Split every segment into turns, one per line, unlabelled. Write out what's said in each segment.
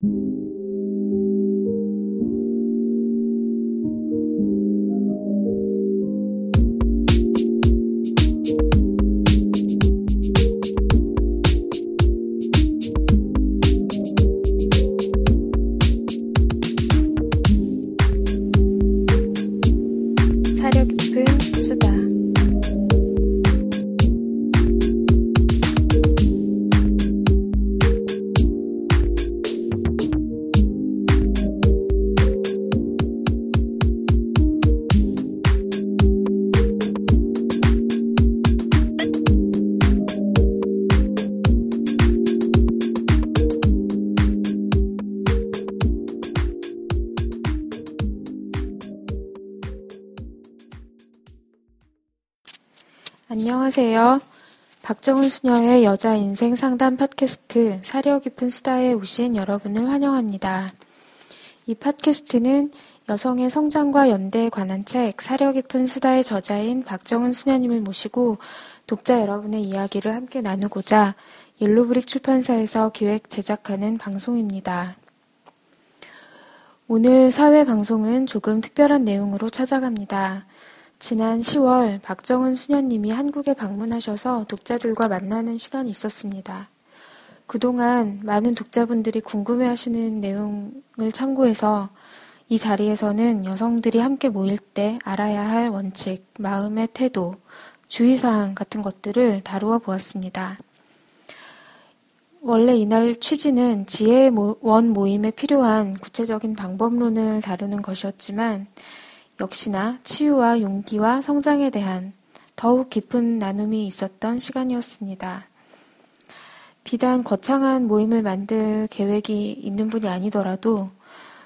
안녕 박정훈 수녀의 여자 인생 상담 팟캐스트 사려 깊은 수다에 오신 여러분을 환영합니다. 이 팟캐스트는 여성의 성장과 연대에 관한 책 사려 깊은 수다의 저자인 박정훈 수녀님을 모시고 독자 여러분의 이야기를 함께 나누고자 옐로브릭 출판사에서 기획 제작하는 방송입니다. 오늘 사회 방송은 조금 특별한 내용으로 찾아갑니다. 지난 10월 박정은 수녀님이 한국에 방문하셔서 독자들과 만나는 시간이 있었습니다. 그동안 많은 독자분들이 궁금해하시는 내용을 참고해서 이 자리에서는 여성들이 함께 모일 때 알아야 할 원칙, 마음의 태도, 주의사항 같은 것들을 다루어 보았습니다. 원래 이날 취지는 지혜원 모임에 필요한 구체적인 방법론을 다루는 것이었지만 역시나 치유와 용기와 성장에 대한 더욱 깊은 나눔이 있었던 시간이었습니다. 비단 거창한 모임을 만들 계획이 있는 분이 아니더라도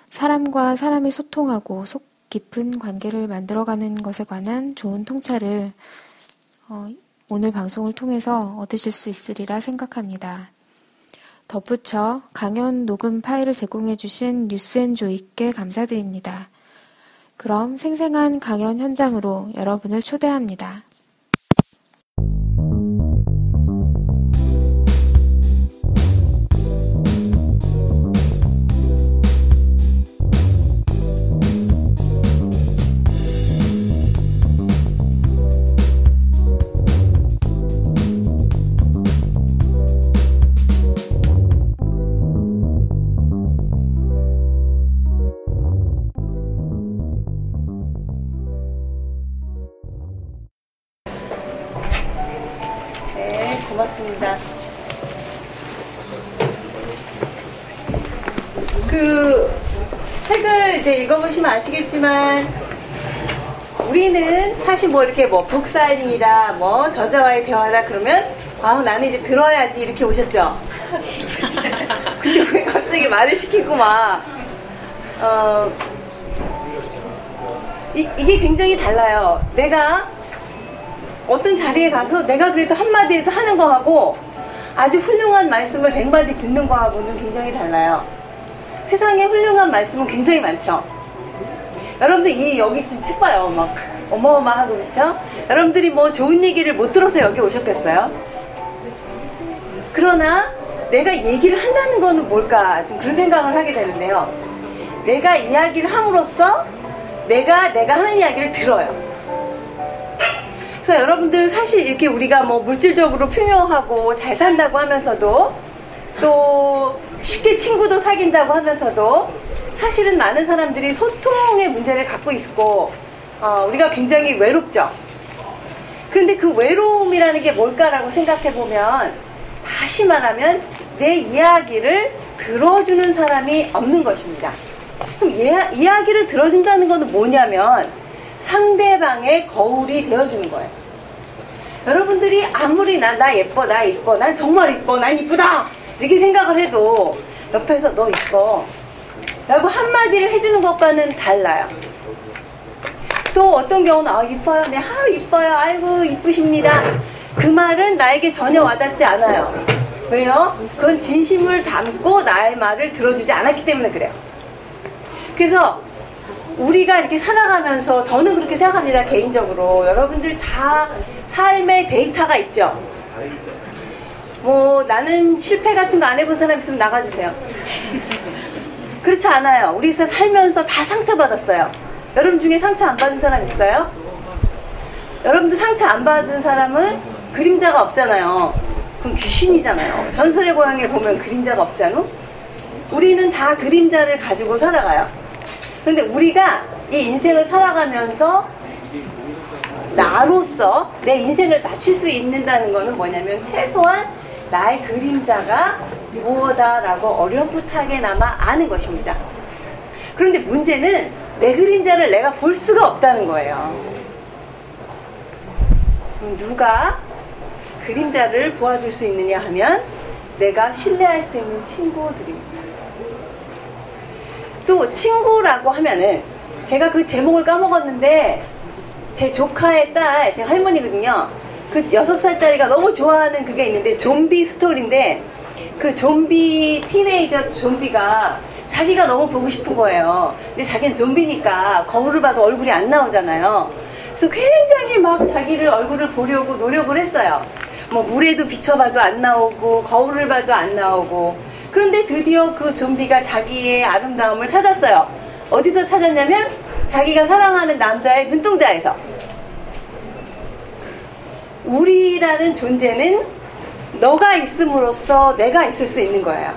사람과 사람이 소통하고 속 깊은 관계를 만들어가는 것에 관한 좋은 통찰을 어, 오늘 방송을 통해서 얻으실 수 있으리라 생각합니다. 덧붙여 강연 녹음 파일을 제공해주신 뉴스앤조이께 감사드립니다. 그럼 생생한 강연 현장으로 여러분을 초대합니다.
아시겠지만 우리는 사실 뭐 이렇게 뭐 북사인입니다. 뭐 저자와의 대화다 그러면 아 나는 이제 들어야지 이렇게 오셨죠. 근데 왜 갑자기 말을 시키고 막 어, 이, 이게 굉장히 달라요. 내가 어떤 자리에 가서 내가 그래도 한마디에도 하는 거하고 아주 훌륭한 말씀을 백마디 듣는 거하고는 굉장히 달라요. 세상에 훌륭한 말씀은 굉장히 많죠. 여러분들 이 여기 지금 책 봐요. 막 어마어마하고 그렇죠? 여러분들이 뭐 좋은 얘기를 못 들어서 여기 오셨겠어요? 그러나 내가 얘기를 한다는 거는 뭘까? 지금 그런 생각을 하게 되는데요. 내가 이야기를 함으로써 내가 내가 하는 이야기를 들어요. 그래서 여러분들 사실 이렇게 우리가 뭐 물질적으로 풍요하고 잘 산다고 하면서도 또 쉽게 친구도 사귄다고 하면서도 사실은 많은 사람들이 소통의 문제를 갖고 있고 어, 우리가 굉장히 외롭죠. 그런데 그 외로움이라는 게 뭘까라고 생각해 보면 다시 말하면 내 이야기를 들어주는 사람이 없는 것입니다. 그럼 예, 이야기를 들어준다는 것은 뭐냐면 상대방의 거울이 되어주는 거예요. 여러분들이 아무리 나, 나 예뻐, 나 이뻐, 난 정말 이뻐, 난 이쁘다! 이렇게 생각을 해도 옆에서 너 이뻐. 라고 한마디를 해주는 것과는 달라요. 또 어떤 경우는 아 이뻐요. 네, 아 이뻐요. 아이고 이쁘십니다. 그 말은 나에게 전혀 와닿지 않아요. 왜요? 그건 진심을 담고 나의 말을 들어주지 않았기 때문에 그래요. 그래서 우리가 이렇게 살아가면서 저는 그렇게 생각합니다. 개인적으로 여러분들 다 삶의 데이터가 있죠. 뭐 나는 실패 같은 거 안 해본 사람 있으면 나가주세요. 그렇지 않아요. 우리 서 살면서 다 상처받았어요. 여러분 중에 상처 안 받은 사람 있어요? 여러분도 상처 안 받은 사람은 그림자가 없잖아요. 그럼 귀신이잖아요. 전설의 고향에 보면 그림자가 없잖아? 우리는 다 그림자를 가지고 살아가요. 그런데 우리가 이 인생을 살아가면서 나로서 내 인생을 마칠 수 있는다는 것은 뭐냐면 최소한 나의 그림자가 무엇다라고 어렴풋하게나마 아는 것입니다. 그런데 문제는 내 그림자를 내가 볼 수가 없다는 거예요. 누가 그림자를 보아줄 수 있느냐 하면 내가 신뢰할 수 있는 친구들입니다. 또 친구라고 하면은 제가 그 제목을 까먹었는데 제 조카의 딸, 제 할머니거든요. 그 여섯 살짜리가 너무 좋아하는 그게 있는데 좀비 스토리인데 그 좀비 티네이저 좀비가 자기가 너무 보고 싶은 거예요. 근데 자기는 좀비니까 거울을 봐도 얼굴이 안 나오잖아요. 그래서 굉장히 막 자기를 얼굴을 보려고 노력을 했어요. 뭐 물에도 비춰봐도 안 나오고 거울을 봐도 안 나오고 그런데 드디어 그 좀비가 자기의 아름다움을 찾았어요. 어디서 찾았냐면 자기가 사랑하는 남자의 눈동자에서 우리라는 존재는 너가 있음으로써 내가 있을 수 있는 거예요.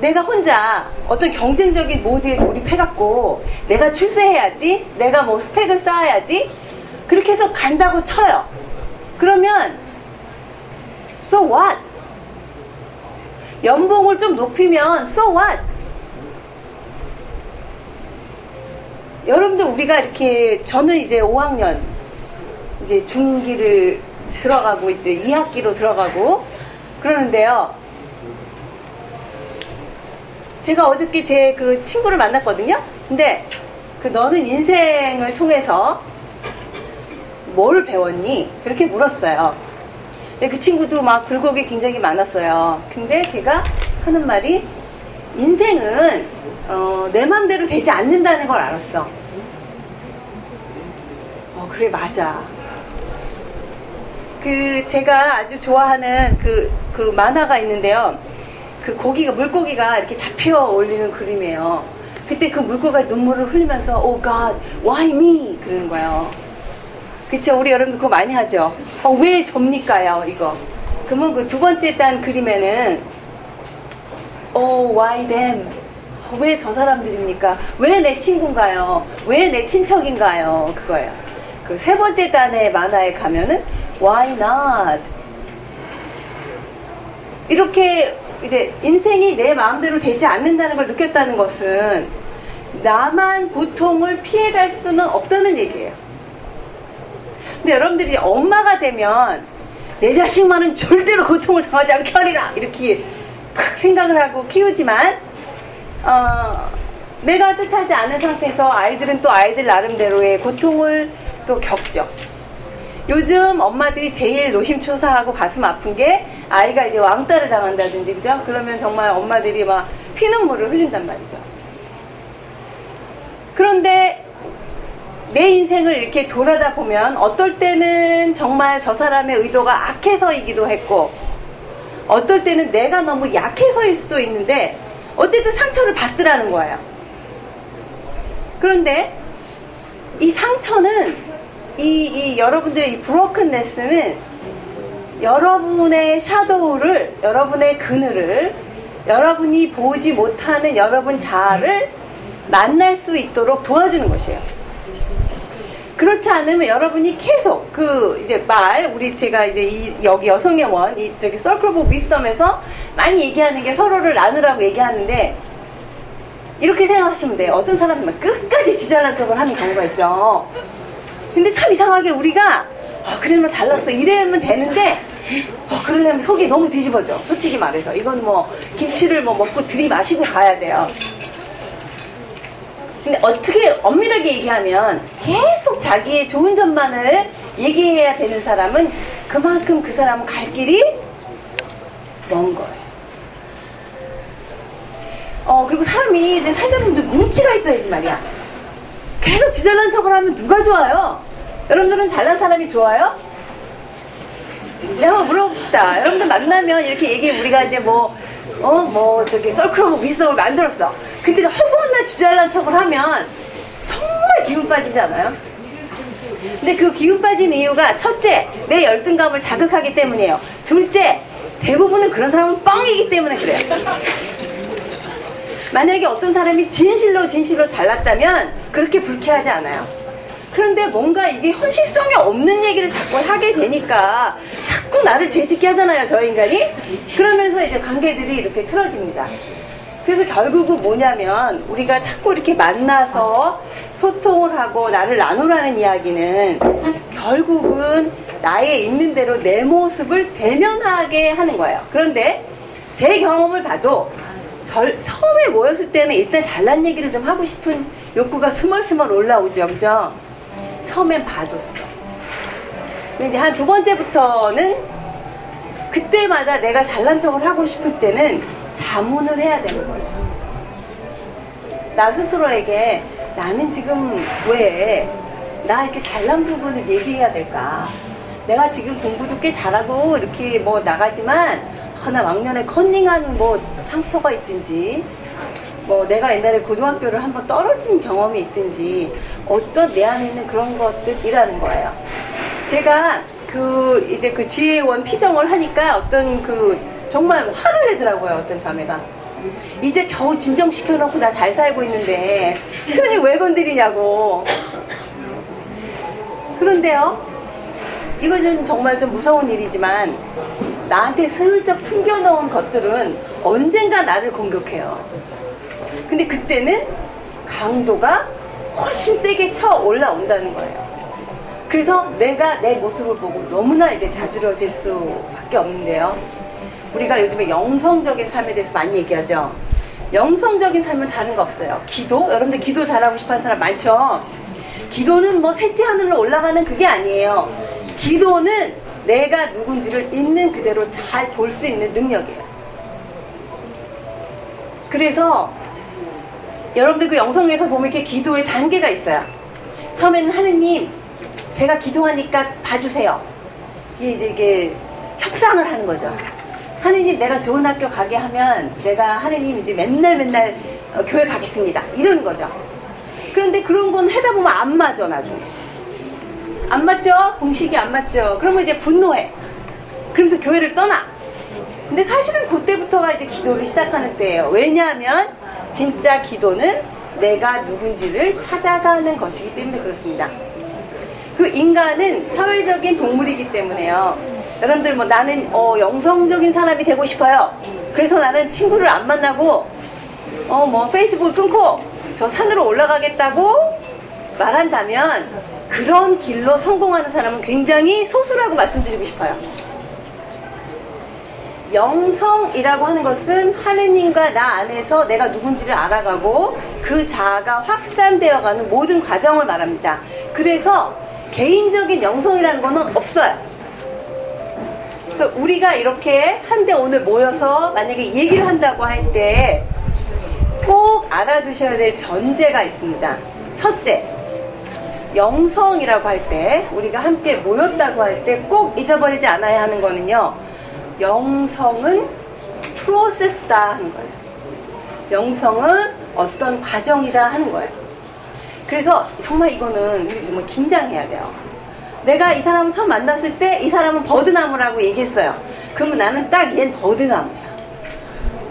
내가 혼자 어떤 경쟁적인 모드에 돌입해갖고 내가 출세해야지, 내가 뭐 스펙을 쌓아야지, 그렇게 해서 간다고 쳐요. 그러면, so what? 연봉을 좀 높이면, so what? 여러분들 우리가 이렇게, 저는 이제 5학년, 이제 중기를 들어가고, 이제 2학기로 들어가고, 그러는데요. 제가 어저께 제 그 친구를 만났거든요. 근데 그 너는 인생을 통해서 뭘 배웠니? 그렇게 물었어요. 근데 그 친구도 막 굴곡이 굉장히 많았어요. 근데 걔가 하는 말이 인생은 어, 내 맘대로 되지 않는다는 걸 알았어. 어, 그래, 맞아. 그, 제가 아주 좋아하는 그, 그 만화가 있는데요. 그 고기가 물고기가 이렇게 잡혀 올리는 그림이에요. 그때 그 물고기가 눈물을 흘리면서 Oh God, why me? 그러는 거예요. 그쵸? 우리 여러분들 그거 많이 하죠. 어, 왜 접니까요? 이거. 그러면 그 두 번째 딴 그림에는 Oh why them? 왜저 사람들입니까? 왜 내 친구인가요? 왜 내 친척인가요? 그거예요. 그 세 번째 단의 만화에 가면은 Why not? 이렇게 이제 인생이 내 마음대로 되지 않는다는 걸 느꼈다는 것은 나만 고통을 피해갈 수는 없다는 얘기예요. 근데 여러분들이 엄마가 되면 내 자식만은 절대로 고통을 당하지 않게 하리라 이렇게 탁 생각을 하고 키우지만 어, 내가 뜻하지 않은 상태에서 아이들은 또 아이들 나름대로의 고통을 또 겪죠. 요즘 엄마들이 제일 노심초사하고 가슴 아픈 게 아이가 이제 왕따를 당한다든지 그죠? 그러면 정말 엄마들이 막 피눈물을 흘린단 말이죠. 그런데 내 인생을 이렇게 돌아다 보면 어떨 때는 정말 저 사람의 의도가 악해서이기도 했고 어떨 때는 내가 너무 약해서일 수도 있는데 어쨌든 상처를 받더라는 거예요. 그런데 이 상처는 이, 이 여러분들의 이 브로큰네스는 여러분의 shadow를, 여러분의 그늘을, 여러분이 보지 못하는 여러분 자아를 만날 수 있도록 도와주는 것이에요. 그렇지 않으면 여러분이 계속 그 이제 말 우리 제가 이제 이 여기 여성의 원 이 저기 Circle of Wisdom에서 많이 얘기하는 게 서로를 나누라고 얘기하는데 이렇게 생각하시면 돼요. 어떤 사람은 끝까지 지잘난 척을 하는 경우가 있죠. 근데 참 이상하게 우리가 아, 그러면 잘났어 이래면 되는데 어, 그러려면 속이 너무 뒤집어져. 솔직히 말해서. 이건 뭐 김치를 뭐 먹고 들이마시고 가야 돼요. 근데 어떻게 엄밀하게 얘기하면 계속 자기의 좋은 점만을 얘기해야 되는 사람은 그만큼 그 사람은 갈 길이 먼 거예요. 어 그리고 사람이 이제 살다 보면 눈치가 있어야지 말이야 계속 지잘난 척을 하면 누가 좋아요? 여러분들은 잘난 사람이 좋아요? 네, 한번 물어봅시다. 여러분들 만나면 이렇게 얘기, 우리가 이제 뭐, 어 뭐 저기 썰크러브 위성을 만들었어. 근데 허구나 지잘난 척을 하면 정말 기운 빠지잖아요. 근데 그 기운 빠진 이유가 첫째 내 열등감을 자극하기 때문이에요. 둘째 대부분은 그런 사람은 뻥이기 때문에 그래요. 만약에 어떤 사람이 진실로 진실로 잘났다면 그렇게 불쾌하지 않아요. 그런데 뭔가 이게 현실성이 없는 얘기를 자꾸 하게 되니까 자꾸 나를 재짓게 하잖아요, 저 인간이. 그러면서 이제 관계들이 이렇게 틀어집니다. 그래서 결국은 뭐냐면 우리가 자꾸 이렇게 만나서 소통을 하고 나를 나누라는 이야기는 결국은 나의 있는 대로 내 모습을 대면하게 하는 거예요. 그런데 제 경험을 봐도 절, 처음에 모였을 때는 일단 잘난 얘기를 좀 하고 싶은 욕구가 스멀스멀 올라오죠. 그죠? 처음엔 봐줬어. 근데 이제 한 두 번째부터는 그때마다 내가 잘난 척을 하고 싶을 때는 자문을 해야 되는 거예요. 나 스스로에게 나는 지금 왜 나 이렇게 잘난 부분을 얘기해야 될까? 내가 지금 공부도 꽤 잘하고 이렇게 뭐 나가지만 하나 왕년에 컨닝한 뭐 상처가 있든지 뭐 내가 옛날에 고등학교를 한번 떨어진 경험이 있든지 어떤 내 안에 있는 그런 것들이라는 거예요. 제가 그 이제 그 지혜원 피정을 하니까 어떤 그 정말 화를 내더라고요 어떤 자매가 이제 겨우 진정시켜놓고 나 잘 살고 있는데 손이 왜 건드리냐고 그런데요 이거는 정말 좀 무서운 일이지만 나한테 슬쩍 숨겨놓은 것들은 언젠가 나를 공격해요 근데 그때는 강도가 훨씬 세게 쳐 올라온다는 거예요 그래서 내가 내 모습을 보고 너무나 이제 자지러질 수밖에 없는데요 우리가 요즘에 영성적인 삶에 대해서 많이 얘기하죠. 영성적인 삶은 다른 거 없어요. 기도? 여러분들 기도 잘하고 싶어 하는 사람 많죠? 기도는 뭐 셋째 하늘로 올라가는 그게 아니에요. 기도는 내가 누군지를 있는 그대로 잘 볼 수 있는 능력이에요. 그래서 여러분들 그 영성에서 보면 이렇게 기도의 단계가 있어요. 처음에는 하느님, 제가 기도하니까 봐주세요. 이게 이제 이게 협상을 하는 거죠. 하느님 내가 좋은 학교 가게 하면 내가 하느님 이제 맨날 맨날 어, 교회 가겠습니다. 이러는 거죠. 그런데 그런 건 하다 보면 안 맞아 나중에. 안 맞죠? 공식이 안 맞죠? 그러면 이제 분노해. 그러면서 교회를 떠나. 근데 사실은 그때부터가 이제 기도를 시작하는 때예요. 왜냐하면 진짜 기도는 내가 누군지를 찾아가는 것이기 때문에 그렇습니다. 그 인간은 사회적인 동물이기 때문에요. 여러분들 뭐 나는 어, 영성적인 사람이 되고 싶어요. 그래서 나는 친구를 안 만나고 어 뭐 페이스북을 끊고 저 산으로 올라가겠다고 말한다면 그런 길로 성공하는 사람은 굉장히 소수라고 말씀드리고 싶어요. 영성이라고 하는 것은 하느님과 나 안에서 내가 누군지를 알아가고 그 자아가 확산되어 가는 모든 과정을 말합니다. 그래서 개인적인 영성이라는 것은 없어요. 그러니까 우리가 이렇게 한데 오늘 모여서 만약에 얘기를 한다고 할 때 꼭 알아두셔야 될 전제가 있습니다. 첫째, 영성이라고 할 때, 우리가 함께 모였다고 할 때 꼭 잊어버리지 않아야 하는 거는요, 영성은 프로세스다 하는 거예요. 영성은 어떤 과정이다 하는 거예요. 그래서 정말 이거는 정말 긴장해야 돼요. 내가 이 사람을 처음 만났을 때 이 사람은 버드나무라고 얘기했어요. 그러면 나는 딱얜 버드나무야.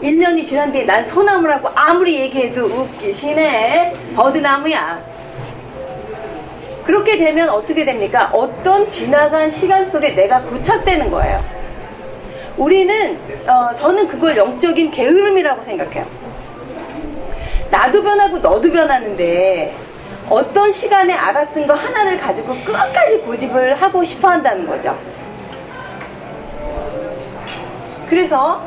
1년이 지난 뒤에 난 소나무라고 아무리 얘기해도 웃기시네. 버드나무야. 그렇게 되면 어떻게 됩니까? 어떤 지나간 시간 속에 내가 고착되는 거예요. 우리는, 어, 저는 그걸 영적인 게으름이라고 생각해요. 나도 변하고 너도 변하는데 어떤 시간에 알았던 거 하나를 가지고 끝까지 고집을 하고 싶어 한다는 거죠. 그래서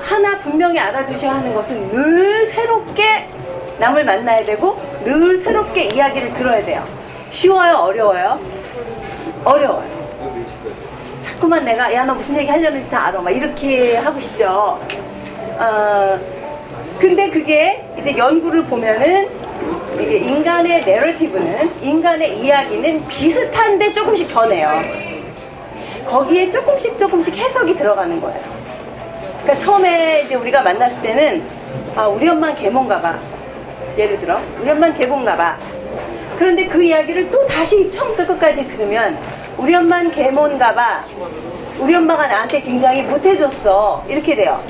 하나 분명히 알아두셔야 하는 것은 늘 새롭게 남을 만나야 되고 늘 새롭게 이야기를 들어야 돼요. 쉬워요? 어려워요? 어려워요. 자꾸만 내가 야 너 무슨 얘기 하려는지 다 알아 막 이렇게 하고 싶죠. 어, 근데 그게 이제 연구를 보면은 이게 인간의 내러티브는 인간의 이야기는 비슷한데 조금씩 변해요. 거기에 조금씩 조금씩 해석이 들어가는 거예요. 그러니까 처음에 이제 우리가 만났을 때는 아, 우리 엄마는 개몬가 봐. 예를 들어 우리 엄마는 개몬가 봐. 그런데 그 이야기를 또 다시 처음부터 끝까지 들으면 우리 엄마는 개몬가 봐. 우리 엄마가 나한테 굉장히 못해줬어. 이렇게 돼요.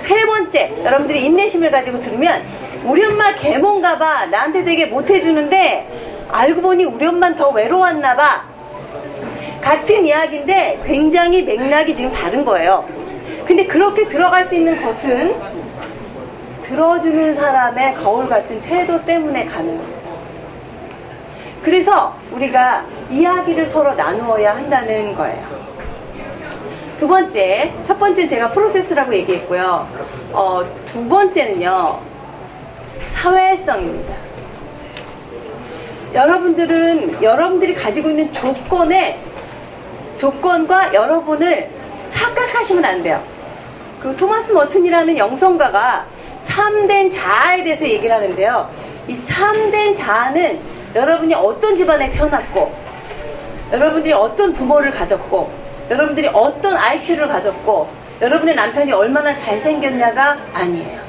세 번째, 여러분들이 인내심을 가지고 들으면 우리 엄마 개몬가 봐. 나한테 되게 못해주는데 알고 보니 우리 엄마는 더 외로웠나 봐. 같은 이야기인데 굉장히 맥락이 지금 다른 거예요. 근데 그렇게 들어갈 수 있는 것은 들어주는 사람의 거울 같은 태도 때문에 가능합니다. 그래서 우리가 이야기를 서로 나누어야 한다는 거예요. 두 번째, 첫 번째는 제가 프로세스라고 얘기했고요. 어, 두 번째는요, 사회성입니다. 여러분들은 여러분들이 가지고 있는 조건에 조건과 여러분을 착각하시면 안 돼요. 그 토마스 머튼이라는 영성가가 참된 자아에 대해서 얘기를 하는데요. 이 참된 자아는 여러분이 어떤 집안에 태어났고, 여러분들이 어떤 부모를 가졌고, 여러분들이 어떤 IQ를 가졌고, 여러분의 남편이 얼마나 잘생겼냐가 아니에요.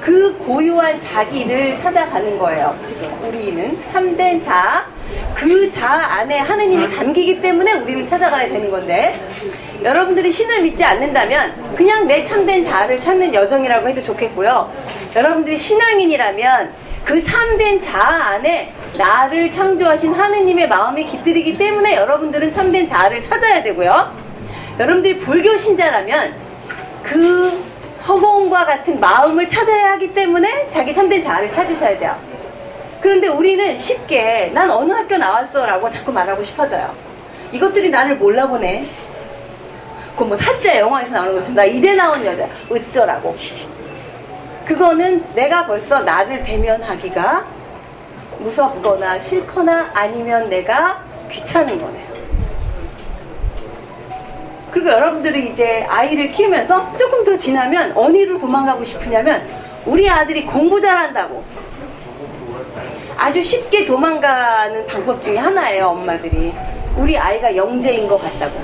그 고유한 자기를 찾아가는 거예요. 지금 우리는 참된 자, 그 자 안에 하느님이 담기기 때문에 우리를 찾아가야 되는 건데 여러분들이 신을 믿지 않는다면 그냥 내 참된 자를 찾는 여정이라고 해도 좋겠고요. 여러분들이 신앙인이라면 그 참된 자 안에 나를 창조하신 하느님의 마음이 깃들이기 때문에 여러분들은 참된 자를 찾아야 되고요. 여러분들이 불교 신자라면 그 허공과 같은 마음을 찾아야 하기 때문에 자기 참된 자아를 찾으셔야 돼요. 그런데 우리는 쉽게 난 어느 학교 나왔어 라고 자꾸 말하고 싶어져요. 이것들이 나를 몰라보네. 그뭐 사자 영화에서 나오는 나 이대 나온 여자 어쩌라고. 그거는 내가 벌써 나를 대면하기가 무섭거나 싫거나 아니면 내가 귀찮은 거네요. 그리고 여러분들이 이제 아이를 키우면서 조금 더 지나면 어디로 도망가고 싶으냐면 우리 아들이 공부 잘한다고. 아주 쉽게 도망가는 방법 중에 하나예요 엄마들이. 우리 아이가 영재인 것 같다고.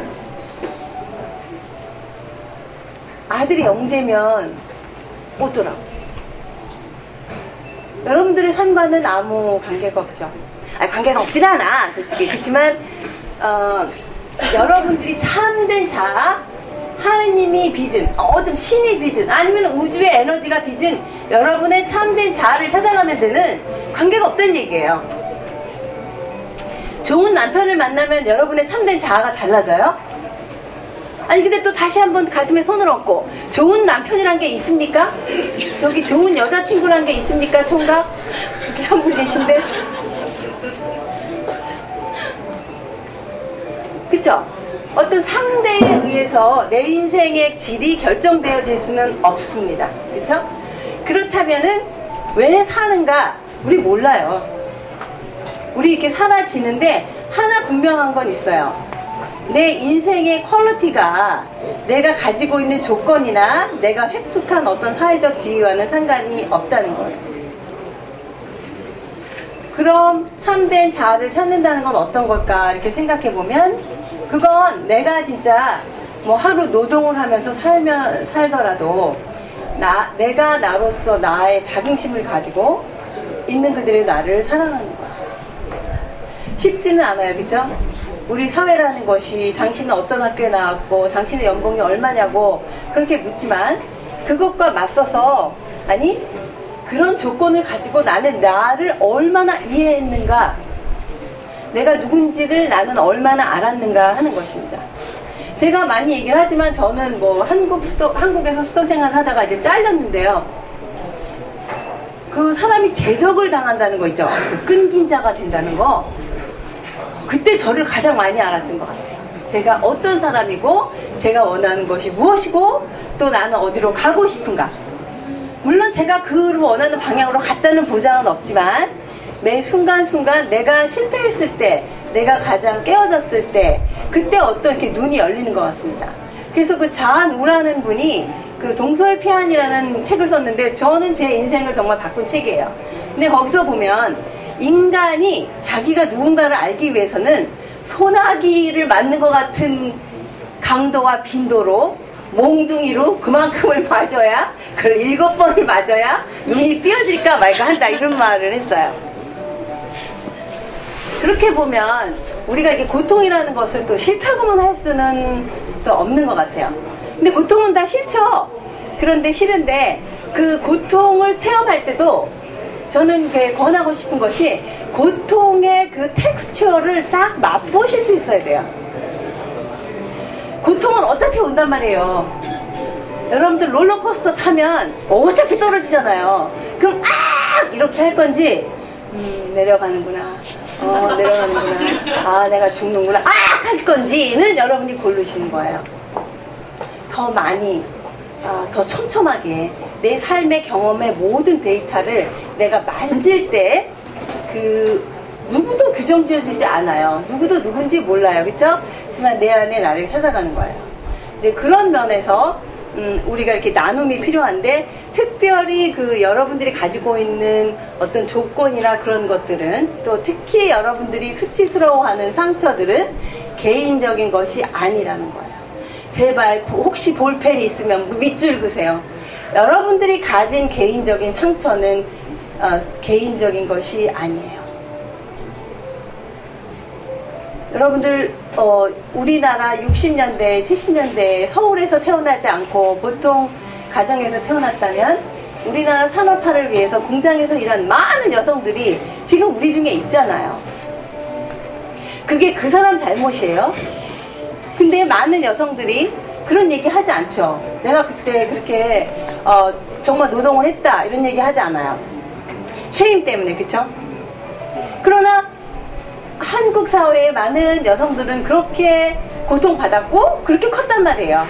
아들이 영재면 어쩌라고 여러분들의 삶과는 아무 관계가 없죠 아니 관계가 없진 않아 솔직히 그렇지만 어, 여러분들이 참된 자, 하느님이 빚은, 어떤 신이 빚은, 아니면 우주의 에너지가 빚은 여러분의 참된 자아를 찾아가는 데는 관계가 없다는 얘기예요. 좋은 남편을 만나면 여러분의 참된 자아가 달라져요? 아니 근데 또 다시 한번 가슴에 손을 얹고 좋은 남편이란 게 있습니까? 저기 좋은 여자친구란 게 있습니까? 총각? 여기 한 분 계신데 그쵸? 어떤 상대에 의해서 내 인생의 질이 결정되어질 수는 없습니다. 그쵸? 그렇다면은 왜 사는가? 우리 몰라요. 우리 이렇게 살아지는데 하나 분명한 건 있어요. 내 인생의 quality가 내가 가지고 있는 조건이나 내가 획득한 어떤 사회적 지위와는 상관이 없다는 거예요. 그럼 참된 자아를 찾는다는 건 어떤 걸까 이렇게 생각해 보면 그건 내가 진짜 뭐 하루 노동을 하면서 살면 살더라도 나 내가 나로서 나의 자긍심을 가지고 있는 그들의 나를 사랑하는 거야. 쉽지는 않아요, 그죠? 우리 사회라는 것이 당신은 어떤 학교에 나왔고 당신의 연봉이 얼마냐고 그렇게 묻지만 그것과 맞서서 아니 그런 조건을 가지고 나는 나를 얼마나 이해했는가 내가 누군지를 나는 얼마나 알았는가 하는 것입니다. 제가 많이 얘기를 하지만 저는 뭐 한국 수도, 한국에서 수도 생활을 하다가 이제 잘렸는데요. 그 사람이 제적을 당한다는 거 있죠. 그 끊긴 자가 된다는 거. 그때 저를 가장 많이 알았던 것 같아요. 제가 어떤 사람이고, 제가 원하는 것이 무엇이고, 또 나는 어디로 가고 싶은가. 물론 제가 그 원하는 방향으로 갔다는 보장은 없지만, 매 순간순간 내가 실패했을 때, 내가 가장 깨어졌을 때, 그때 어떤 이렇게 눈이 열리는 것 같습니다. 그래서 그 자한 우라는 분이 그 동서의 피안이라는 책을 썼는데 저는 제 인생을 정말 바꾼 책이에요. 근데 거기서 보면 인간이 자기가 누군가를 알기 위해서는 소나기를 맞는 것 같은 강도와 빈도로 몽둥이로 그만큼을 맞아야 그걸 일곱 번을 맞아야 눈이 띄어질까 말까 한다 이런 말을 했어요. 그렇게 보면 우리가 이게 고통이라는 것을 또 싫다고만 할 수는 또 없는 것 같아요. 근데 고통은 다 싫죠. 그런데 싫은데 그 고통을 체험할 때도 저는 권하고 싶은 것이 고통의 그 텍스처를 싹 맛보실 수 있어야 돼요. 고통은 어차피 온단 말이에요. 여러분들 롤러코스터 타면 어차피 떨어지잖아요. 그럼 아 이렇게 할 건지 음, 내려가는구나. 어 내려가는구나. 아 내가 죽는구나. 아 할 건지는 여러분이 고르시는 거예요. 더 많이 어, 더 촘촘하게 내 삶의 경험의 모든 데이터를 내가 만질 때 그 누구도 규정 지어지지 않아요. 누구도 누군지 몰라요. 그렇죠? 하지만 내 안에 나를 찾아가는 거예요. 이제 그런 면에서 음, 우리가 이렇게 나눔이 필요한데 특별히 그 여러분들이 가지고 있는 어떤 조건이나 그런 것들은 또 특히 여러분들이 수치스러워하는 상처들은 개인적인 것이 아니라는 거예요. 제발 혹시 볼펜 있으면 밑줄 그세요. 여러분들이 가진 개인적인 상처는 어, 개인적인 것이 아니에요. 여러분들 어, 우리나라 60년대, 70년대 서울에서 태어나지 않고 보통 가정에서 태어났다면 우리나라 산업화를 위해서 공장에서 일한 많은 여성들이 지금 우리 중에 있잖아요. 그게 그 사람 잘못이에요. 근데 많은 여성들이 그런 얘기 하지 않죠. 내가 그때 그렇게 어, 정말 노동을 했다 이런 얘기 하지 않아요. 쉐임 때문에 그쵸? 그러나 한국 사회의 많은 여성들은 그렇게 고통받았고 그렇게 컸단 말이에요.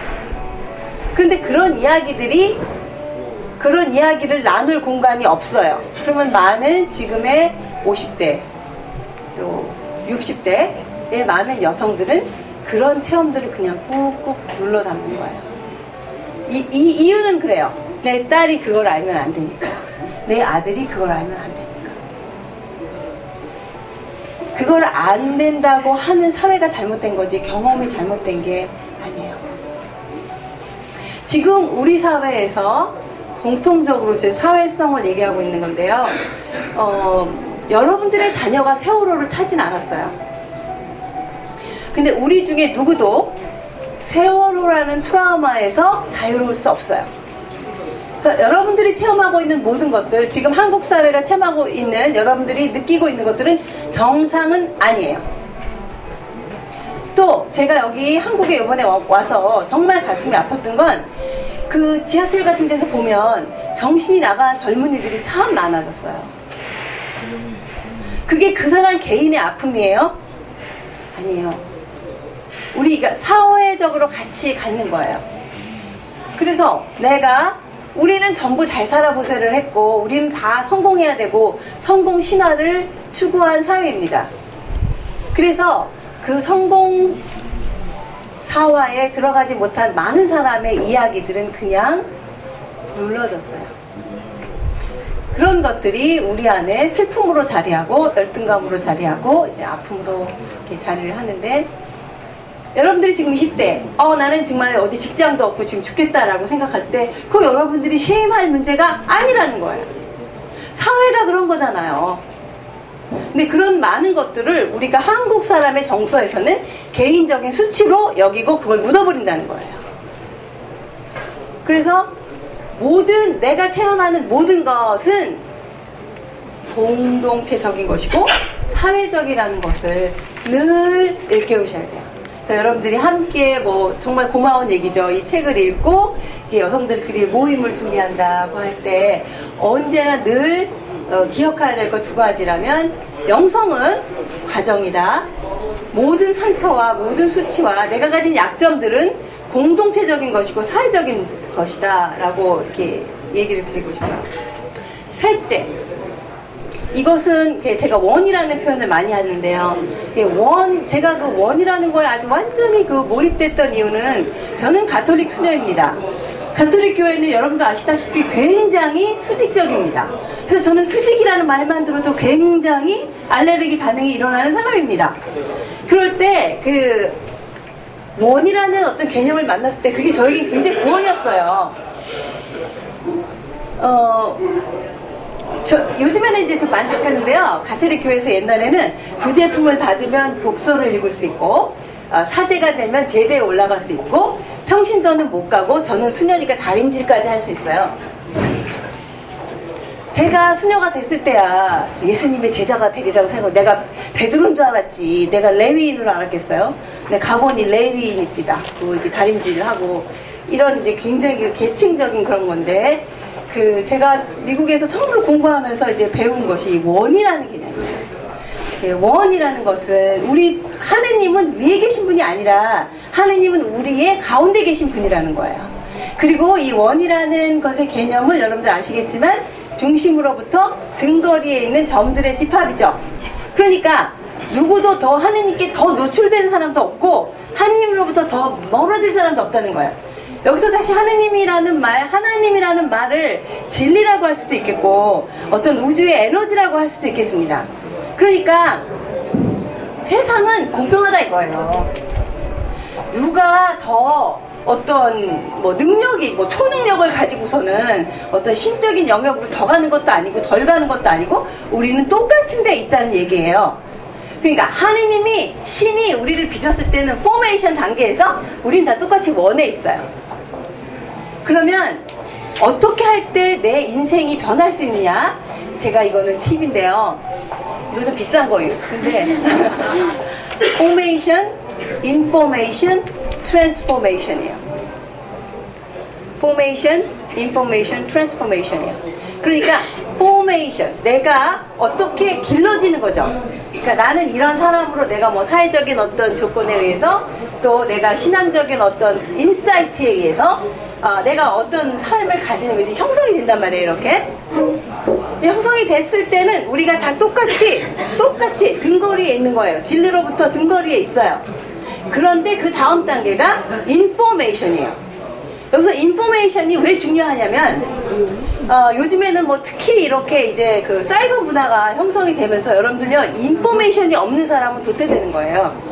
그런데 그런 이야기들이 그런 이야기를 나눌 공간이 없어요. 그러면 많은 지금의 50대 또 60대의 많은 여성들은 그런 체험들을 그냥 꾹꾹 눌러 담는 거예요. 이, 이 이유는 그래요. 내 딸이 그걸 알면 안 되니까. 내 아들이 그걸 알면 안 되니까. 그걸 안 된다고 하는 사회가 잘못된 거지 경험이 잘못된 게 아니에요. 지금 우리 사회에서 공통적으로 제 사회성을 얘기하고 있는 건데요. 어, 여러분들의 자녀가 세월호를 타진 않았어요. 근데 우리 중에 누구도 세월호라는 트라우마에서 자유로울 수 없어요. 그래서 여러분들이 체험하고 있는 모든 것들, 지금 한국 사회가 체험하고 있는 여러분들이 느끼고 있는 것들은 정상은 아니에요. 또 제가 여기 한국에 이번에 와서 정말 가슴이 아팠던 건 그 지하철 같은 데서 보면 정신이 나간 젊은이들이 참 많아졌어요. 그게 그 사람 개인의 아픔이에요? 아니에요. 우리가 사회적으로 같이 갖는 거예요. 그래서 내가 우리는 전부 잘 살아보세를 했고 우리는 다 성공해야 되고 성공 신화를 추구한 사회입니다. 그래서 그 성공 사화에 들어가지 못한 많은 사람의 이야기들은 그냥 눌러졌어요. 그런 것들이 우리 안에 슬픔으로 자리하고 열등감으로 자리하고 이제 아픔으로 이렇게 자리를 하는데 여러분들이 지금 20대, 어, 나는 정말 어디 직장도 없고 지금 죽겠다라고 생각할 때, 그 여러분들이 쉐임할 문제가 아니라는 거예요. 사회가 그런 거잖아요. 근데 그런 많은 것들을 우리가 한국 사람의 정서에서는 개인적인 수치로 여기고 그걸 묻어버린다는 거예요. 그래서 모든, 내가 체험하는 모든 것은 공동체적인 것이고 사회적이라는 것을 늘 일깨우셔야 돼요. 여러분들이 함께 뭐 정말 고마운 얘기죠. 이 책을 읽고 여성들끼리 모임을 준비한다고 할 때 언제나 늘 어, 기억해야 될 것 두 가지라면 영성은 과정이다. 모든 상처와 모든 수치와 내가 가진 약점들은 공동체적인 것이고 사회적인 것이다. 라고 이렇게 얘기를 드리고 싶어요. 셋째, 이것은 제가 원이라는 표현을 많이 하는데요. 원, 제가 그 원이라는 거에 아주 완전히 그 몰입됐던 이유는 저는 가톨릭 수녀입니다. 가톨릭 교회는 여러분도 아시다시피 굉장히 수직적입니다. 그래서 저는 수직이라는 말만 들어도 굉장히 알레르기 반응이 일어나는 사람입니다. 그럴 때 그 원이라는 어떤 개념을 만났을 때 그게 저에게 굉장히 구원이었어요. 어, 저, 요즘에는 이제 그 많이 바뀌었는데요. 가톨릭 교회에서 옛날에는 부제품을 받으면 독서를 읽을 수 있고, 어, 사제가 되면 제대에 올라갈 수 있고, 평신도는 못 가고, 저는 수녀니까 다림질까지 할 수 있어요. 제가 수녀가 됐을 때야 예수님의 제자가 되리라고 생각 내가 베드로인 줄 알았지 내가 레위인으로 알았겠어요 네, 가보니 레위인입니다 그 다림질을 하고 이런 이제 굉장히 그 계층적인 그런 건데 그 제가 미국에서 처음으로 공부하면서 이제 배운 것이 원이라는 개념이에요 네, 원이라는 것은 우리 하느님은 위에 계신 분이 아니라 하느님은 우리의 가운데 계신 분이라는 거예요 그리고 이 원이라는 것의 개념을 여러분들 아시겠지만 중심으로부터 등거리에 있는 점들의 집합이죠. 그러니까 누구도 더 하느님께 더 노출된 사람도 없고 하느님으로부터 더 멀어질 사람도 없다는 거예요. 여기서 다시 하느님이라는 말, 하나님이라는 말을 진리라고 할 수도 있겠고 어떤 우주의 에너지라고 할 수도 있겠습니다. 그러니까 세상은 공평하다 이거예요. 누가 더 어떤 뭐 능력이 뭐 초능력을 가지고서는 어떤 신적인 영역으로 더 가는 것도 아니고 덜 가는 것도 아니고 우리는 똑같은 데 있다는 얘기예요. 그러니까 하느님이 신이 우리를 빚었을 때는 포메이션 단계에서 우린 다 똑같이 원에 있어요. 그러면 어떻게 할 때 내 인생이 변할 수 있느냐? 제가 이거는 팁인데요. 이거 좀 비싼 거예요. 근데 formation, information, transformation이에요. formation, information, transformation이에요. 그러니까 formation, 내가 어떻게 길러지는 거죠. 그러니까 나는 이런 사람으로 내가 뭐 사회적인 어떤 조건에 의해서 또 내가 신앙적인 어떤 insight에 의해서 어, 내가 어떤 삶을 가지는 거지 형성이 된단 말이에요 이렇게 형성이 됐을 때는 우리가 다 똑같이 똑같이 등거리에 있는 거예요 진리로부터 등거리에 있어요 그런데 그 다음 단계가 인포메이션이에요. 여기서 인포메이션이 왜 중요하냐면 어, 요즘에는 뭐 특히 이렇게 이제 그 사이버 문화가 형성이 되면서 여러분들요 인포메이션이 없는 사람은 도태되는 거예요.